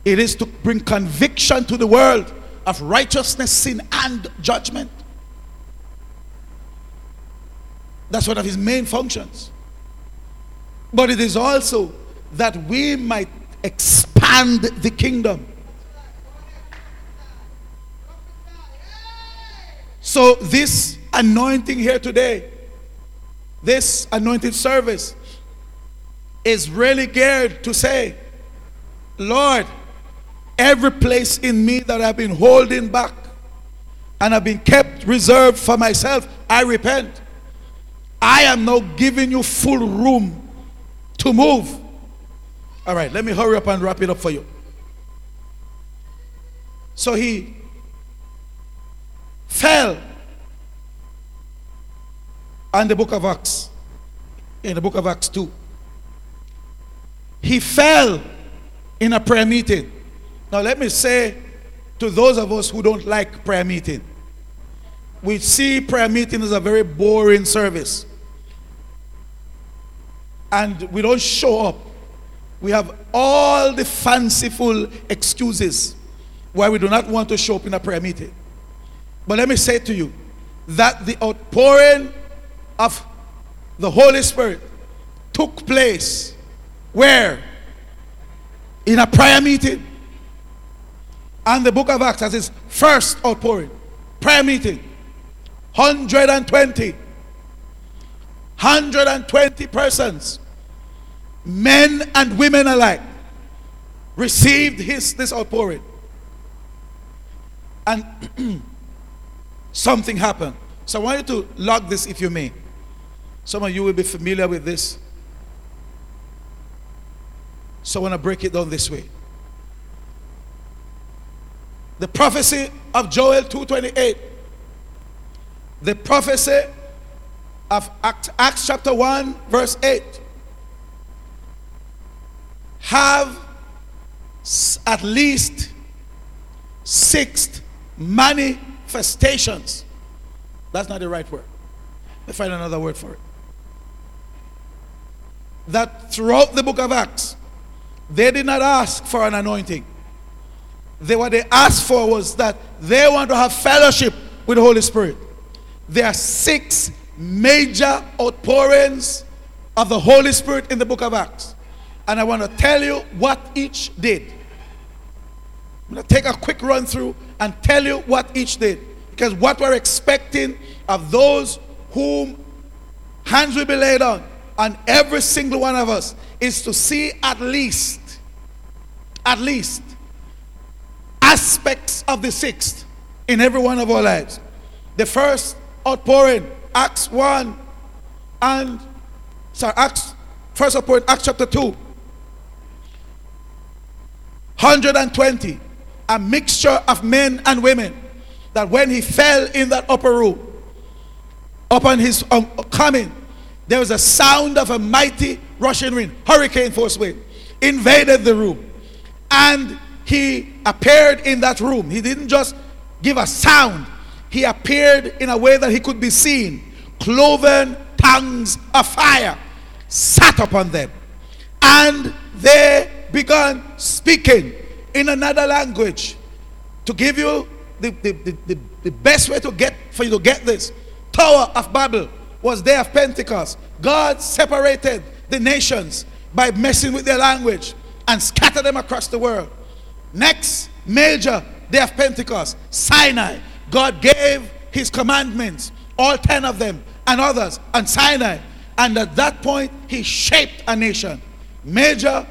[SPEAKER 2] It is to bring conviction to the world of righteousness, sin, and judgment. That's one of his main functions. But it is also that we might expand the kingdom. So, this anointing here today, this anointed service, is really geared to say, Lord, every place in me that I've been holding back and I've been kept reserved for myself, I repent. I am now giving you full room to move. All right, let me hurry up and wrap it up for you. So he fell on the book of Acts, in the book of Acts 2. He fell in a prayer meeting. Now, let me say to those of us who don't like prayer meeting, we see prayer meeting as a very boring service. And we don't show up. We have all the fanciful excuses why we do not want to show up in a prayer meeting. But let me say to you that the outpouring of the Holy Spirit took place where? In a prayer meeting. And the book of Acts has its first outpouring. Prayer meeting. 120. 120 persons. Men and women alike received his this outpouring. And [CLEARS THROAT] something happened. So I want you to log this if you may. Some of you will be familiar with this. So I want to break it down this way. The prophecy of Joel 2:28. The prophecy of Acts chapter 1 verse 8 have at least six manifestations. That's not the right word. Let me find another word for it. That throughout the book of Acts, they did not ask for an anointing. They, what they asked for was that they want to have fellowship with the Holy Spirit. There are six major outpourings of the Holy Spirit in the book of Acts. And I want to tell you what each did. I'm going to take a quick run through and tell you what each did. Because what we're expecting of those whom hands will be laid on, on every single one of us, is to see at least, at least, aspects of the sixth in every one of our lives. The first outpouring, Acts 1 and, sorry, Acts, first outpouring, Acts chapter 2. 120, a mixture of men and women, that when he fell in that upper room, upon his um, coming, there was a sound of a mighty rushing wind, hurricane force wind, invaded the room. And he appeared in that room. He didn't just give a sound, he appeared in a way that he could be seen. Cloven tongues of fire sat upon them. And they began speaking in another language. To give you the, the, the, the, best way to get for you to get this, Tower of Babel was day of Pentecost. God separated the nations by messing with their language and scattered them across the world. Next major day of Pentecost, Sinai. God gave his commandments, all 10 of them, and others, on Sinai. And at that point, he shaped a nation. Major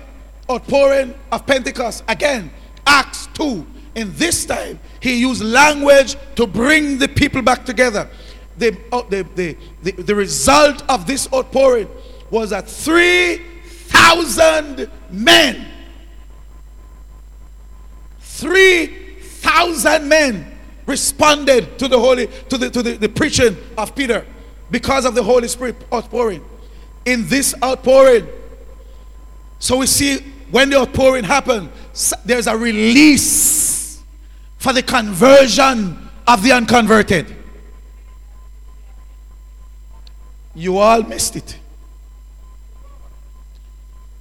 [SPEAKER 2] outpouring of Pentecost. Again, Acts 2. In this time, he used language to bring the people back together. the, uh, the, the, the, result of this outpouring was that 3,000 men, 3,000 men responded to the holy to the to the, the preaching of Peter because of the Holy Spirit outpouring. In this outpouring, so we see when the outpouring happened, there's a release for the conversion of the unconverted. You all missed it.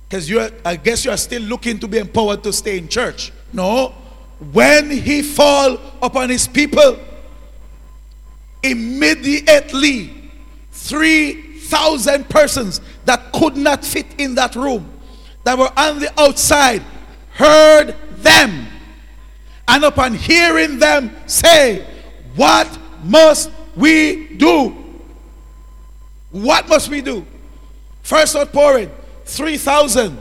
[SPEAKER 2] Because you I guess you are still looking to be empowered to stay in church. No. When he fall upon his people, immediately 3,000 persons that could not fit in that room, that were on the outside, heard them. And upon hearing them say, What must we do? What must we do? First outpouring, 3,000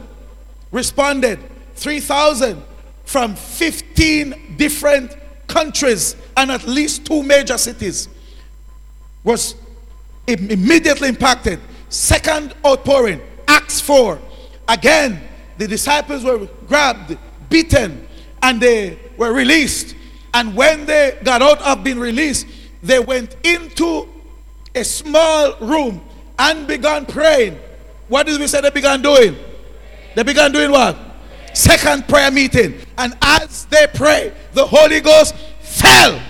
[SPEAKER 2] responded. 3,000 from 15 different countries and at least two major cities was immediately impacted. Second outpouring, Acts 4. Again, the disciples were grabbed, beaten, and they were released. And when they got out of being released, they went into a small room and began praying. What did we say they began doing? They began doing what? Second prayer meeting. And as they pray, the Holy Ghost fell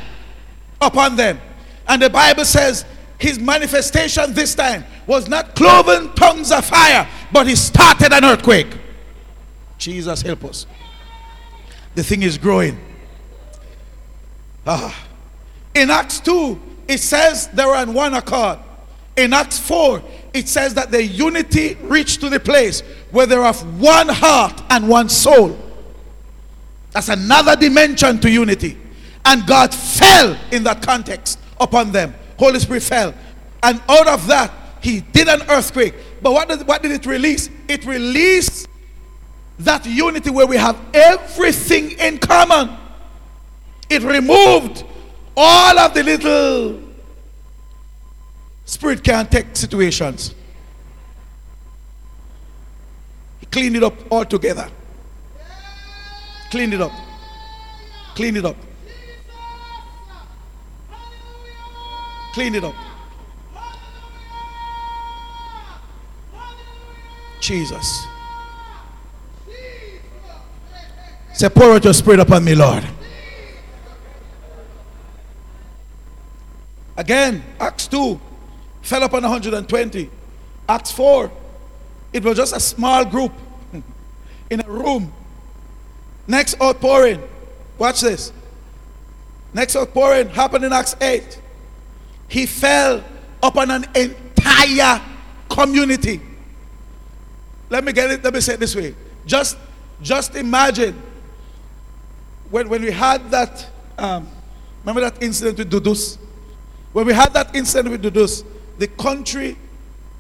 [SPEAKER 2] upon them. And the Bible says his manifestation this time was not cloven tongues of fire, but he started an earthquake. Jesus help us. The thing is growing. Ah. In Acts 2, it says they were on one accord. In Acts 4, it says that the unity reached to the place where they're of one heart and one soul. That's another dimension to unity. And God fell in that context upon them. Holy Spirit fell. And out of that, He did an earthquake. But what did, what did it release? It released that unity where we have everything in common. It removed all of the little Spirit can't take situations. He cleaned it up altogether. Cleaned it up. Clean it up. Clean it up. Jesus. Say, pour out your spirit upon me, Lord. Again, Acts 2 fell upon 120. Acts 4, it was just a small group [LAUGHS] in a room. Next outpouring, watch this. Next outpouring happened in Acts 8. He fell upon an entire community. Let me get it, let me say it this way. Just, just imagine when, when we had that, um, remember that incident with Dudus? When we had that incident with Dudus, the country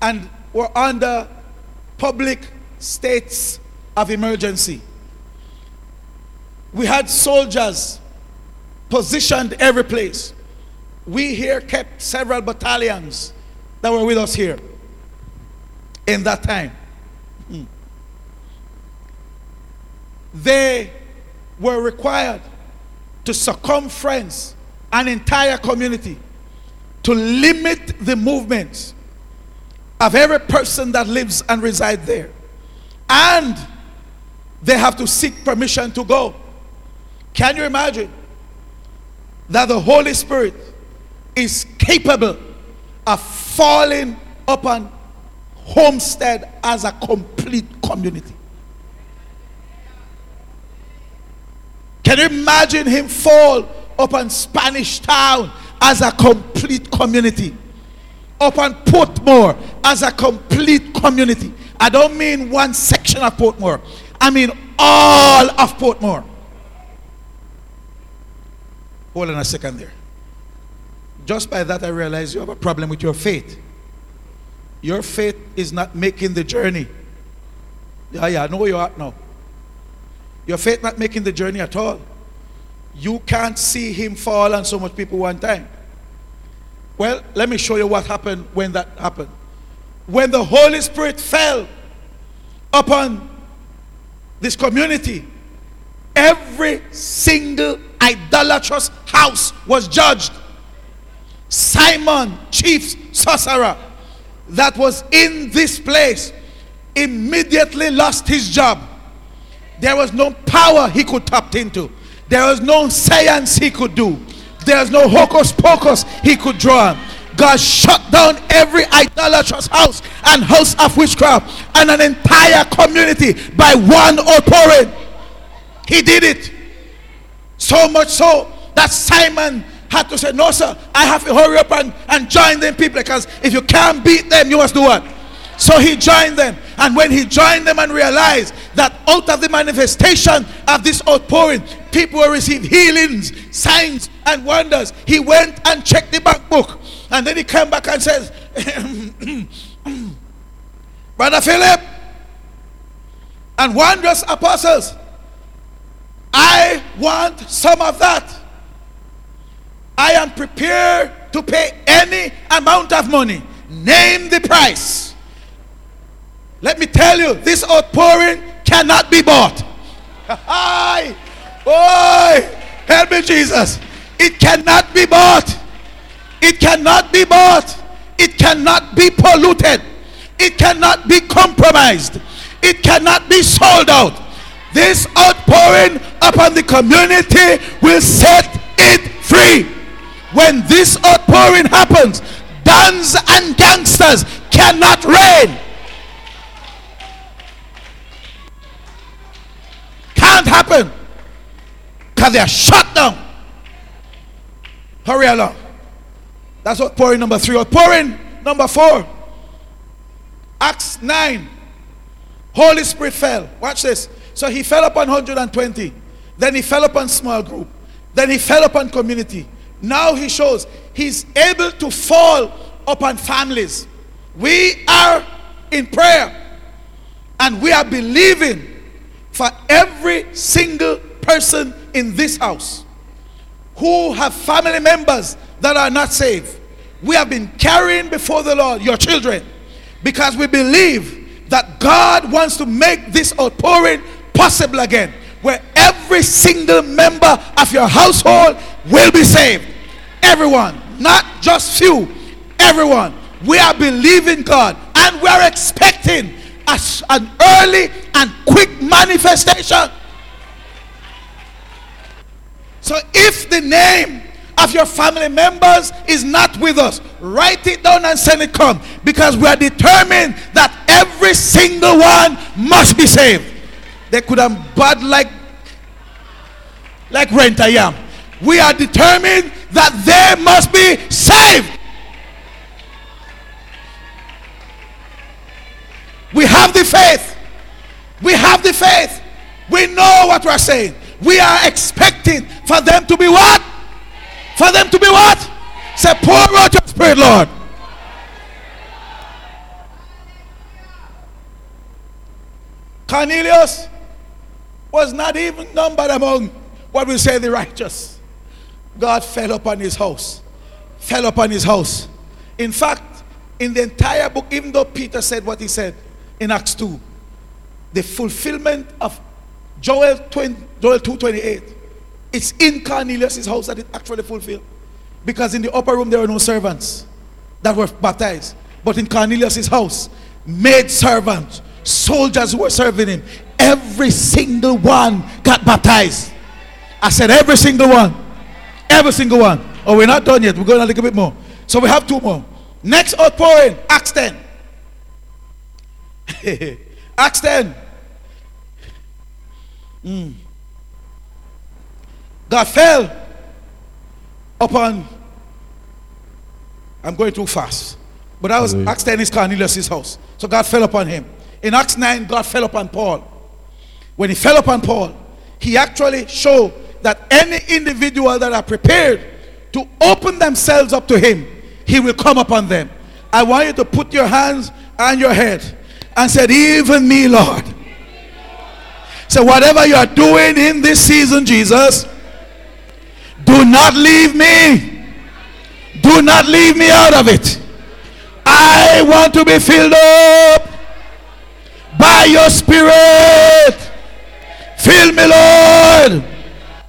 [SPEAKER 2] and were under public states of emergency. We had soldiers positioned every place. We here kept several battalions that were with us here in that time. Hmm. They were required to circumference an entire community to limit the movements of every person that lives and resides there. And they have to seek permission to go. Can you imagine that the Holy Spirit is capable of falling upon Homestead as a complete community? Can you imagine him fall upon Spanish Town as a complete community. Upon Portmore as a complete community. I don't mean one section of Portmore. I mean all of Portmore. Hold on a second there. Just by that, I realize you have a problem with your faith. Your faith is not making the journey. Yeah, yeah, I know you're at now. Your faith not making the journey at all. You can't see him fall on so much people one time. Well, let me show you what happened when that happened. When the Holy Spirit fell upon this community, every single idolatrous house was judged. Simon, chief sorcerer, that was in this place, immediately lost his job. There was no power he could tap into. There was no science he could do. There was no hocus pocus he could draw. God shut down every idolatrous house and house of witchcraft and an entire community by one authority. He did it. So much so that Simon had to say, No, sir, I have to hurry up and, and join them people because if you can't beat them, you must do what? So he joined them. And when he joined them and realized that out of the manifestation of this outpouring, people will receive healings, signs, and wonders, he went and checked the bank book. And then he came back and says, [COUGHS] Brother Philip and wondrous apostles, I want some of that. I am prepared to pay any amount of money. Name the price. Let me tell you, this outpouring cannot be bought. [LAUGHS] Hi, boy, help me, Jesus. It cannot be bought. It cannot be bought. It cannot be polluted. It cannot be compromised. It cannot be sold out. This outpouring upon the community will set it free. When this outpouring happens, dons and gangsters cannot reign. Can't happen. Because they are shut down. Hurry along. That's outpouring number three. Outpouring number four. Acts 9. Holy Spirit fell. Watch this. So he fell upon 120. Then he fell upon small group. Then he fell upon community. Now he shows he's able to fall upon families. We are in prayer and we are believing for every single person in this house who have family members that are not saved. We have been carrying before the Lord your children because we believe that God wants to make this outpouring possible again where every single member of your household will be saved. Everyone, not just few, everyone. We are believing God and we are expecting as an early and quick manifestation. So if the name of your family members is not with us, write it down and send it come because we are determined that every single one must be saved. They could have bad like like rent I am. We are determined that they must be saved. We have the faith. We have the faith. We know what we're saying. We are expecting for them to be what? For them to be what? Say, pour out your spirit, Lord. Cornelius was not even numbered among what we say the righteous. God fell upon his house. Fell upon his house. In fact, in the entire book, even though Peter said what he said in Acts 2, the fulfillment of Joel, 20, Joel 2.28, it's in Cornelius' house that it actually fulfilled. Because in the upper room there were no servants that were baptized. But in Cornelius' house, maid servants, soldiers who were serving him, every single one got baptized. I said, every single one. Every single one. Oh, we're not done yet. We're going a little bit more. So we have two more. Next outpouring, Acts 10. [LAUGHS] Acts 10. Mm. God fell upon. I'm going too fast. But that was Hallelujah. Acts 10 is Cornelius' house. So God fell upon him. In Acts 9, God fell upon Paul. When he fell upon Paul, he actually showed that any individual that are prepared to open themselves up to him, he will come upon them. I want you to put your hands on your head and said, even me, Lord. So whatever you are doing in this season, Jesus, do not leave me. Do not leave me out of it. I want to be filled up by your spirit. Fill me, Lord.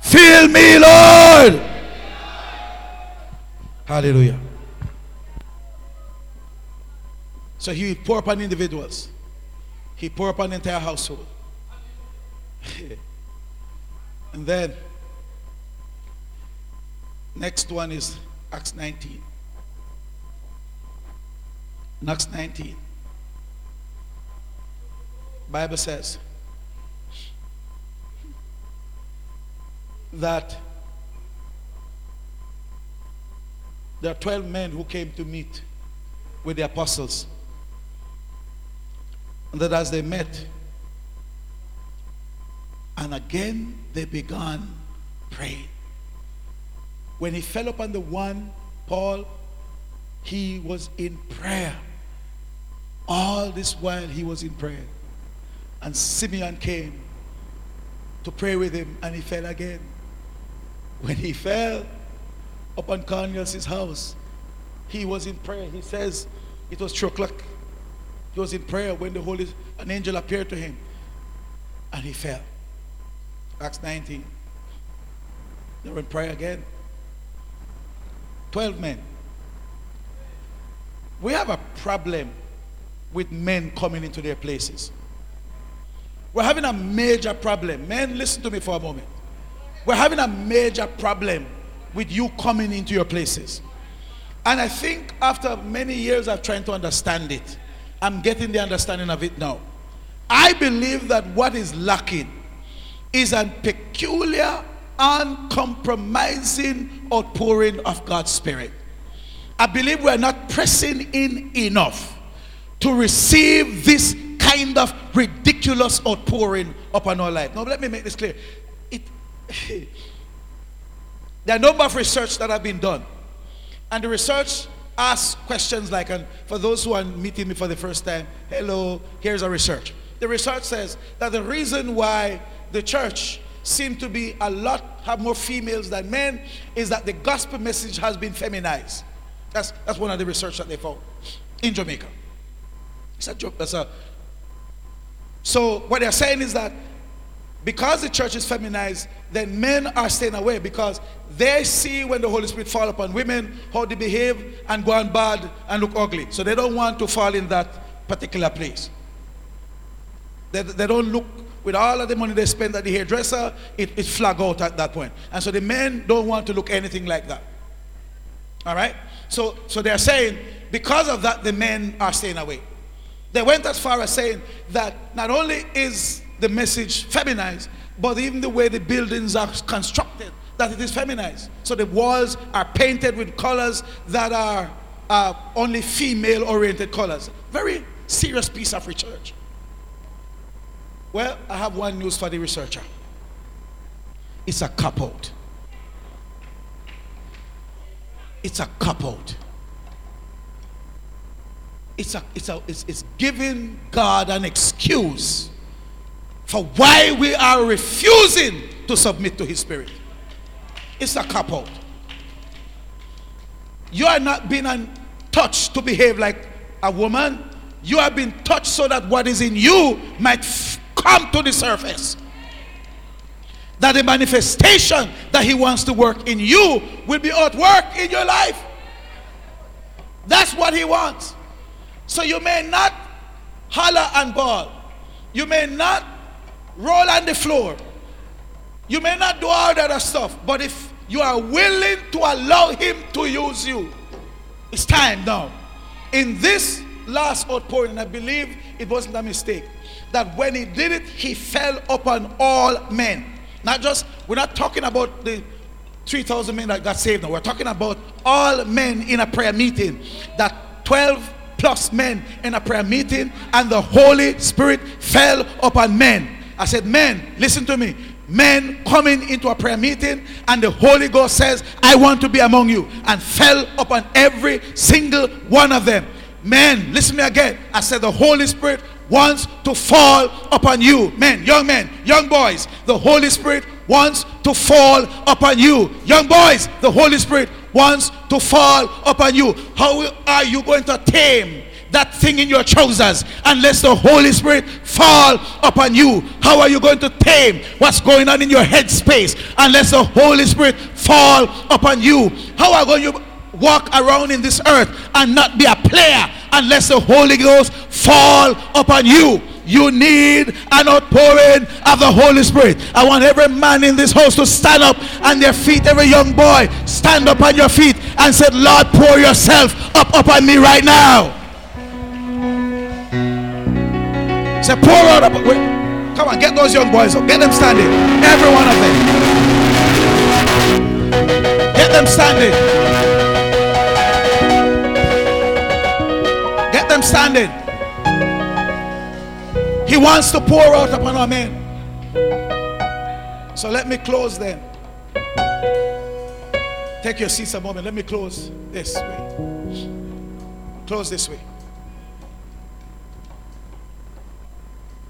[SPEAKER 2] Fill me, Lord. Hallelujah. So he pour upon individuals. He pour upon the entire household. [LAUGHS] and then next one is Acts 19. In Acts 19. Bible says that there are 12 men who came to meet with the apostles. And that as they met, and again they began praying. When he fell upon the one, Paul, he was in prayer. All this while he was in prayer. And Simeon came to pray with him and he fell again. When he fell upon Cornelius' house, he was in prayer. He says it was three o'clock. He was in prayer when the Holy an angel appeared to him and he fell. Acts 19. They were in prayer again. 12 men. We have a problem with men coming into their places. We're having a major problem. Men, listen to me for a moment. We're having a major problem with you coming into your places. And I think after many years of trying to understand it, I'm getting the understanding of it now. I believe that what is lacking is a peculiar, uncompromising outpouring of God's Spirit. I believe we're not pressing in enough to receive this kind of ridiculous outpouring upon our life. Now, let me make this clear. There are a number of research that have been done. And the research asks questions like, and for those who are meeting me for the first time, hello, here's a research. The research says that the reason why the church seem to be a lot have more females than men is that the gospel message has been feminized. That's, that's one of the research that they found in Jamaica. It's a joke. That's a. So what they're saying is that because the church is feminized, then men are staying away because they see when the Holy Spirit fall upon women how they behave and go on bad and look ugly. So they don't want to fall in that particular place. They, they don't look with all of the money they spend at the hairdresser, it, it flag out at that point. And so the men don't want to look anything like that. All right? So, so they're saying because of that, the men are staying away. They went as far as saying that not only is the message feminized, but even the way the buildings are constructed, that it is feminized. So the walls are painted with colors that are uh, only female oriented colors. Very serious piece of research. Well, I have one news for the researcher it's a cop out. It's a cop out. It's, a, it's, a, it's, it's giving God an excuse for why we are refusing to submit to His Spirit. It's a cop out. You are not being touched to behave like a woman. You are being touched so that what is in you might come to the surface. That the manifestation that He wants to work in you will be at work in your life. That's what He wants. So you may not holler and bawl. You may not roll on the floor. You may not do all that stuff. But if you are willing to allow Him to use you, it's time now. In this last outpouring, I believe it wasn't a mistake that when he did it, he fell upon all men. Not just, we're not talking about the 3,000 men that got saved now. We're talking about all men in a prayer meeting. That 12 plus men in a prayer meeting, and the Holy Spirit fell upon men. I said, Men, listen to me. Men coming into a prayer meeting, and the Holy Ghost says, I want to be among you, and fell upon every single one of them. Men, listen to me again. I said, The Holy Spirit wants to fall upon you. Men, young men, young boys, the Holy Spirit wants to fall upon you. Young boys, the Holy Spirit wants to fall upon you. How are you going to tame that thing in your trousers unless the Holy Spirit fall upon you? How are you going to tame what's going on in your head space unless the Holy Spirit fall upon you? How are going you walk around in this earth and not be a player unless the Holy Ghost fall upon you? You need an outpouring of the Holy Spirit. I want every man in this house to stand up on their feet. Every young boy, stand up on your feet and say, Lord, pour yourself up upon me right now. Say, pour out up. Wait. Come on, get those young boys up. Get them standing. Every one of them. Get them standing. Get them standing. He wants to pour out upon our men. So let me close then. Take your seats a moment. Let me close this way. Close this way.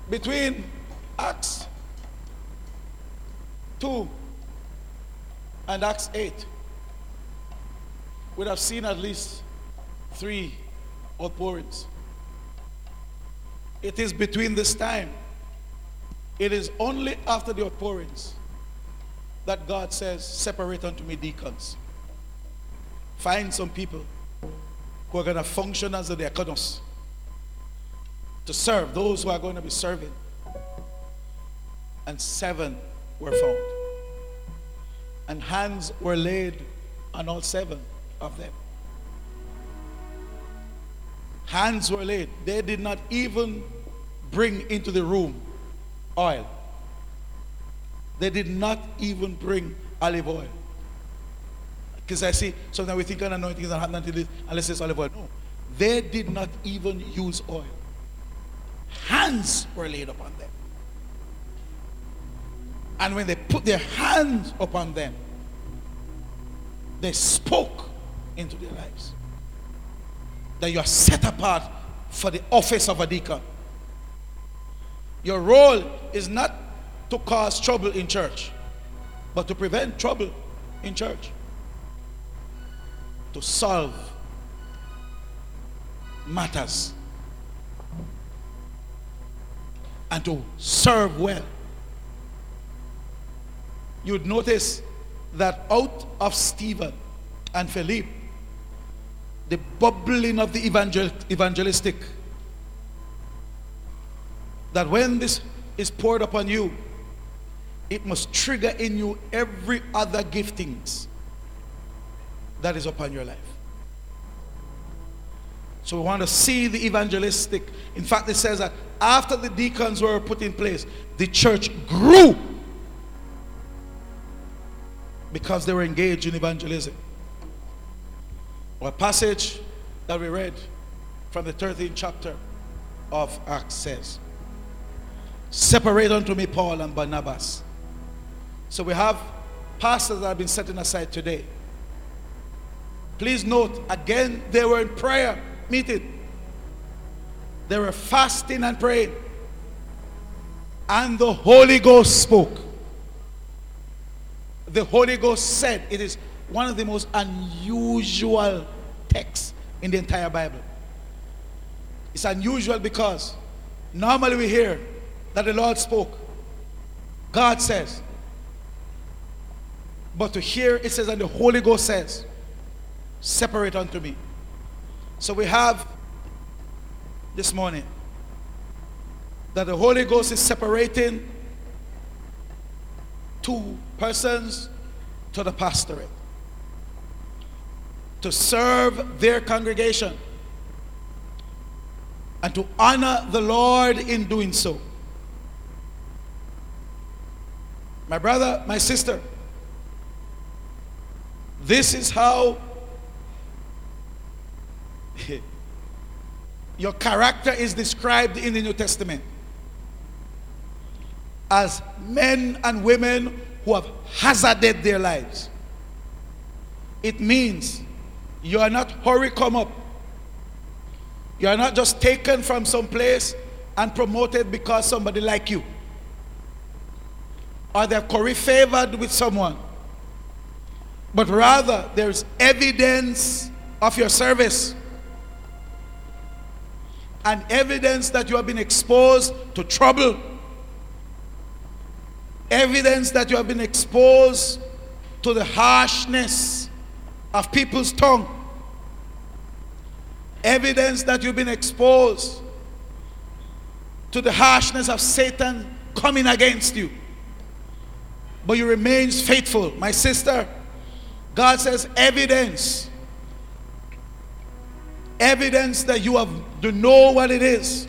[SPEAKER 2] Between Acts 2 and Acts 8, we'd have seen at least three outpourings. It is between this time. It is only after the outpourings that God says, Separate unto me deacons. Find some people who are going to function as the diakonos to serve those who are going to be serving. And seven were found. And hands were laid on all seven of them. Hands were laid. They did not even bring into the room oil. They did not even bring olive oil. Because I see sometimes we think an anointing is not happening unless it's olive oil. No. They did not even use oil. Hands were laid upon them. And when they put their hands upon them, they spoke into their lives. That you are set apart for the office of a deacon. Your role is not to cause trouble in church, but to prevent trouble in church. To solve matters and to serve well. You'd notice that out of Stephen and Philip, the bubbling of the evangel- evangelistic that when this is poured upon you, it must trigger in you every other giftings that is upon your life. So we want to see the evangelistic. In fact, it says that after the deacons were put in place, the church grew because they were engaged in evangelism. A passage that we read from the 13th chapter of Acts says, Separate unto me Paul and Barnabas. So we have pastors that have been setting aside today. Please note, again, they were in prayer meeting. They were fasting and praying. And the Holy Ghost spoke. The Holy Ghost said, it is one of the most unusual texts in the entire Bible. It's unusual because normally we hear that the Lord spoke. God says. But to hear it says, and the Holy Ghost says, separate unto me. So we have this morning that the Holy Ghost is separating two persons to the pastorate to serve their congregation and to honor the Lord in doing so. My brother, my sister, this is how [LAUGHS] your character is described in the New Testament as men and women who have hazarded their lives. It means you are not hurry come up. You are not just taken from some place and promoted because somebody like you or they're curry favored with someone. but rather there's evidence of your service and evidence that you have been exposed to trouble, evidence that you have been exposed to the harshness of people's tongue, evidence that you've been exposed to the harshness of Satan coming against you. But you remains faithful. My sister, God says evidence. Evidence that you have to know what it is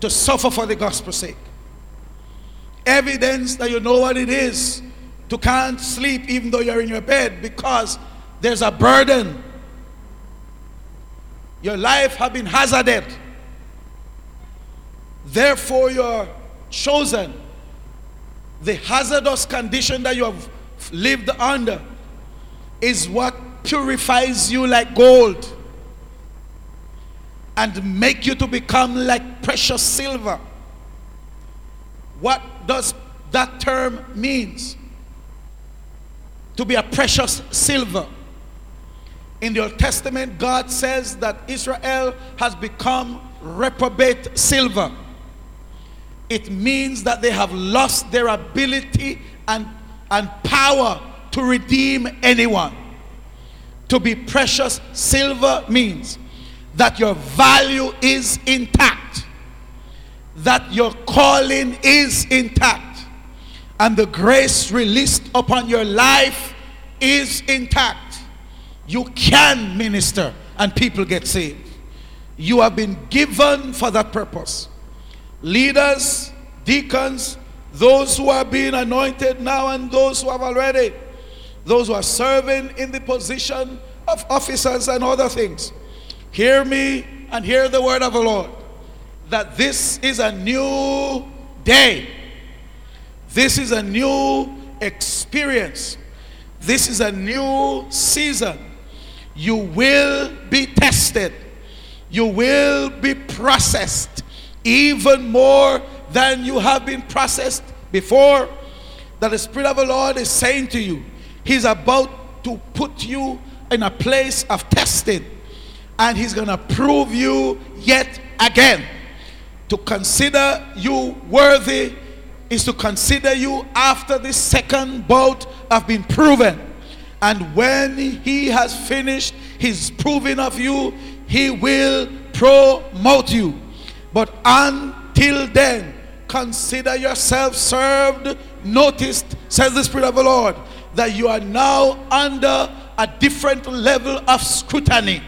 [SPEAKER 2] to suffer for the gospel's sake. Evidence that you know what it is to can't sleep even though you're in your bed because there's a burden. Your life have been hazarded. Therefore, you're chosen. The hazardous condition that you have lived under is what purifies you like gold and make you to become like precious silver. What does that term means? To be a precious silver. In the Old Testament, God says that Israel has become reprobate silver. It means that they have lost their ability and, and power to redeem anyone. To be precious silver means that your value is intact, that your calling is intact, and the grace released upon your life is intact. You can minister and people get saved. You have been given for that purpose. Leaders, deacons, those who are being anointed now and those who have already, those who are serving in the position of officers and other things. Hear me and hear the word of the Lord that this is a new day. This is a new experience. This is a new season. You will be tested. You will be processed even more than you have been processed before. That the Spirit of the Lord is saying to you, He's about to put you in a place of testing and he's going to prove you yet again. To consider you worthy is to consider you after the second bout have been proven. And when he has finished his proving of you, he will promote you. But until then, consider yourself served, noticed, says the Spirit of the Lord, that you are now under a different level of scrutiny.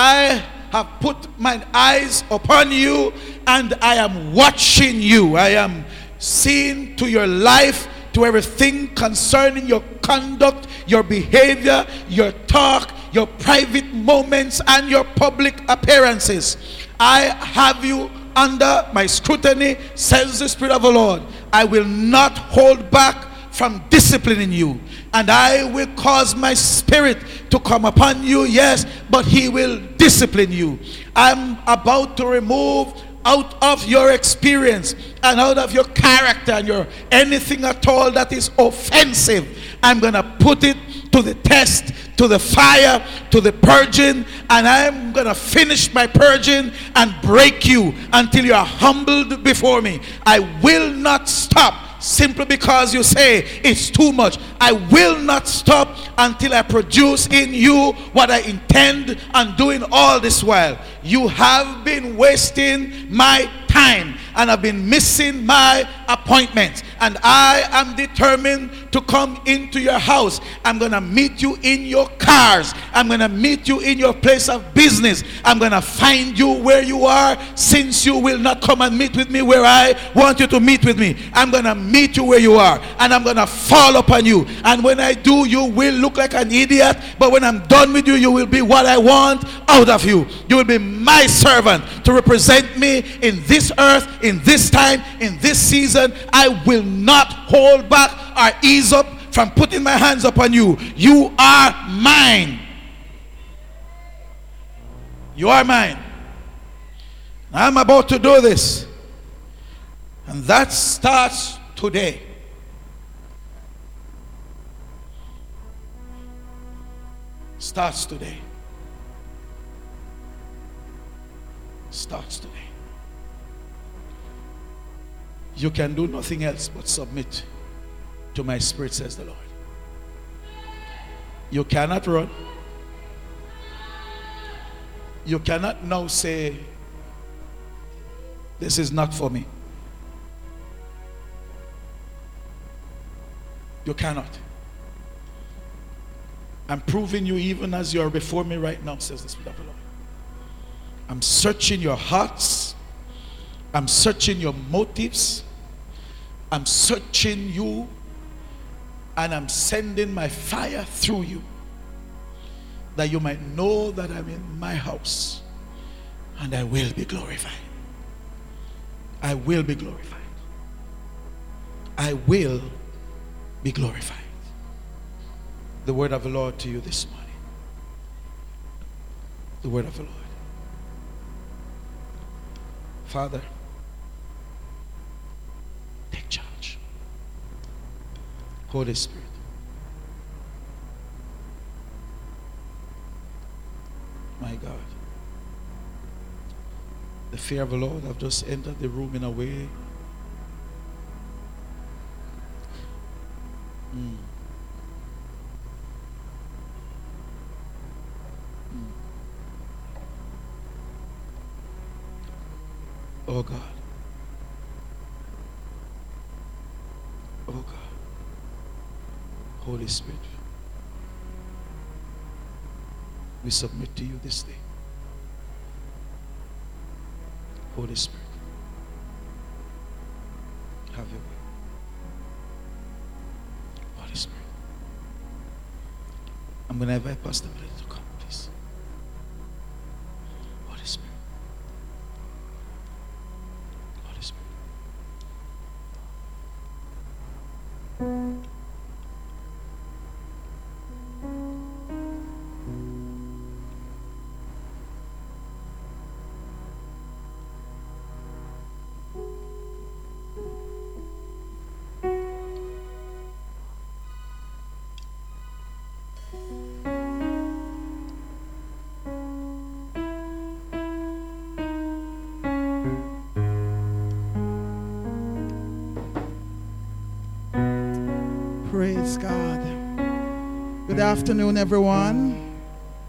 [SPEAKER 2] I have put my eyes upon you and I am watching you. I am seeing to your life, to everything concerning your conduct, your behavior, your talk, your private moments, and your public appearances. I have you under my scrutiny, says the Spirit of the Lord. I will not hold back from disciplining you. And I will cause my spirit to come upon you, yes, but he will discipline you. I'm about to remove out of your experience and out of your character and your anything at all that is offensive. I'm going to put it to the test, to the fire, to the purging, and I'm going to finish my purging and break you until you are humbled before me. I will not stop simply because you say it's too much. I will not stop until I produce in you what I intend on doing all this while. You have been wasting my time and I've been missing my appointments. And I am determined to come into your house. I'm going to meet you in your cars. I'm going to meet you in your place of business. I'm going to find you where you are since you will not come and meet with me where I want you to meet with me. I'm going to meet you where you are and I'm going to fall upon you. And when I do, you will look like an idiot. But when I'm done with you, you will be what I want out of you. You will be my servant to represent me in this earth, in this time, in this season. I will not hold back or ease up from putting my hands upon you. You are mine. You are mine. I'm about to do this. And that starts today. Starts today. Starts today. You can do nothing else but submit to my spirit, says the Lord. You cannot run. You cannot now say, This is not for me. You cannot. I'm proving you even as you are before me right now, says the Spirit of the Lord. I'm searching your hearts. I'm searching your motives. I'm searching you. And I'm sending my fire through you. That you might know that I'm in my house. And I will be glorified. I will be glorified. I will be glorified. The word of the Lord to you this morning. The word of the Lord. Father, take charge. Holy Spirit. My God. The fear of the Lord have just entered the room in a way. Mm. Mm. Oh God. Oh God. Holy Spirit. We submit to you this day. Holy Spirit. Have your way. Holy Spirit. I'm going to invite Pastor Billy to come, please. Holy Spirit. Holy Spirit.
[SPEAKER 1] Praise God. Good afternoon, everyone.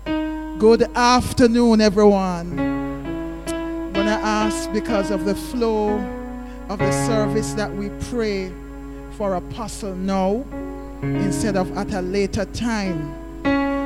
[SPEAKER 1] Good afternoon, everyone. I'm going to ask because of the flow of the service that we pray for Apostle now instead of at a later time.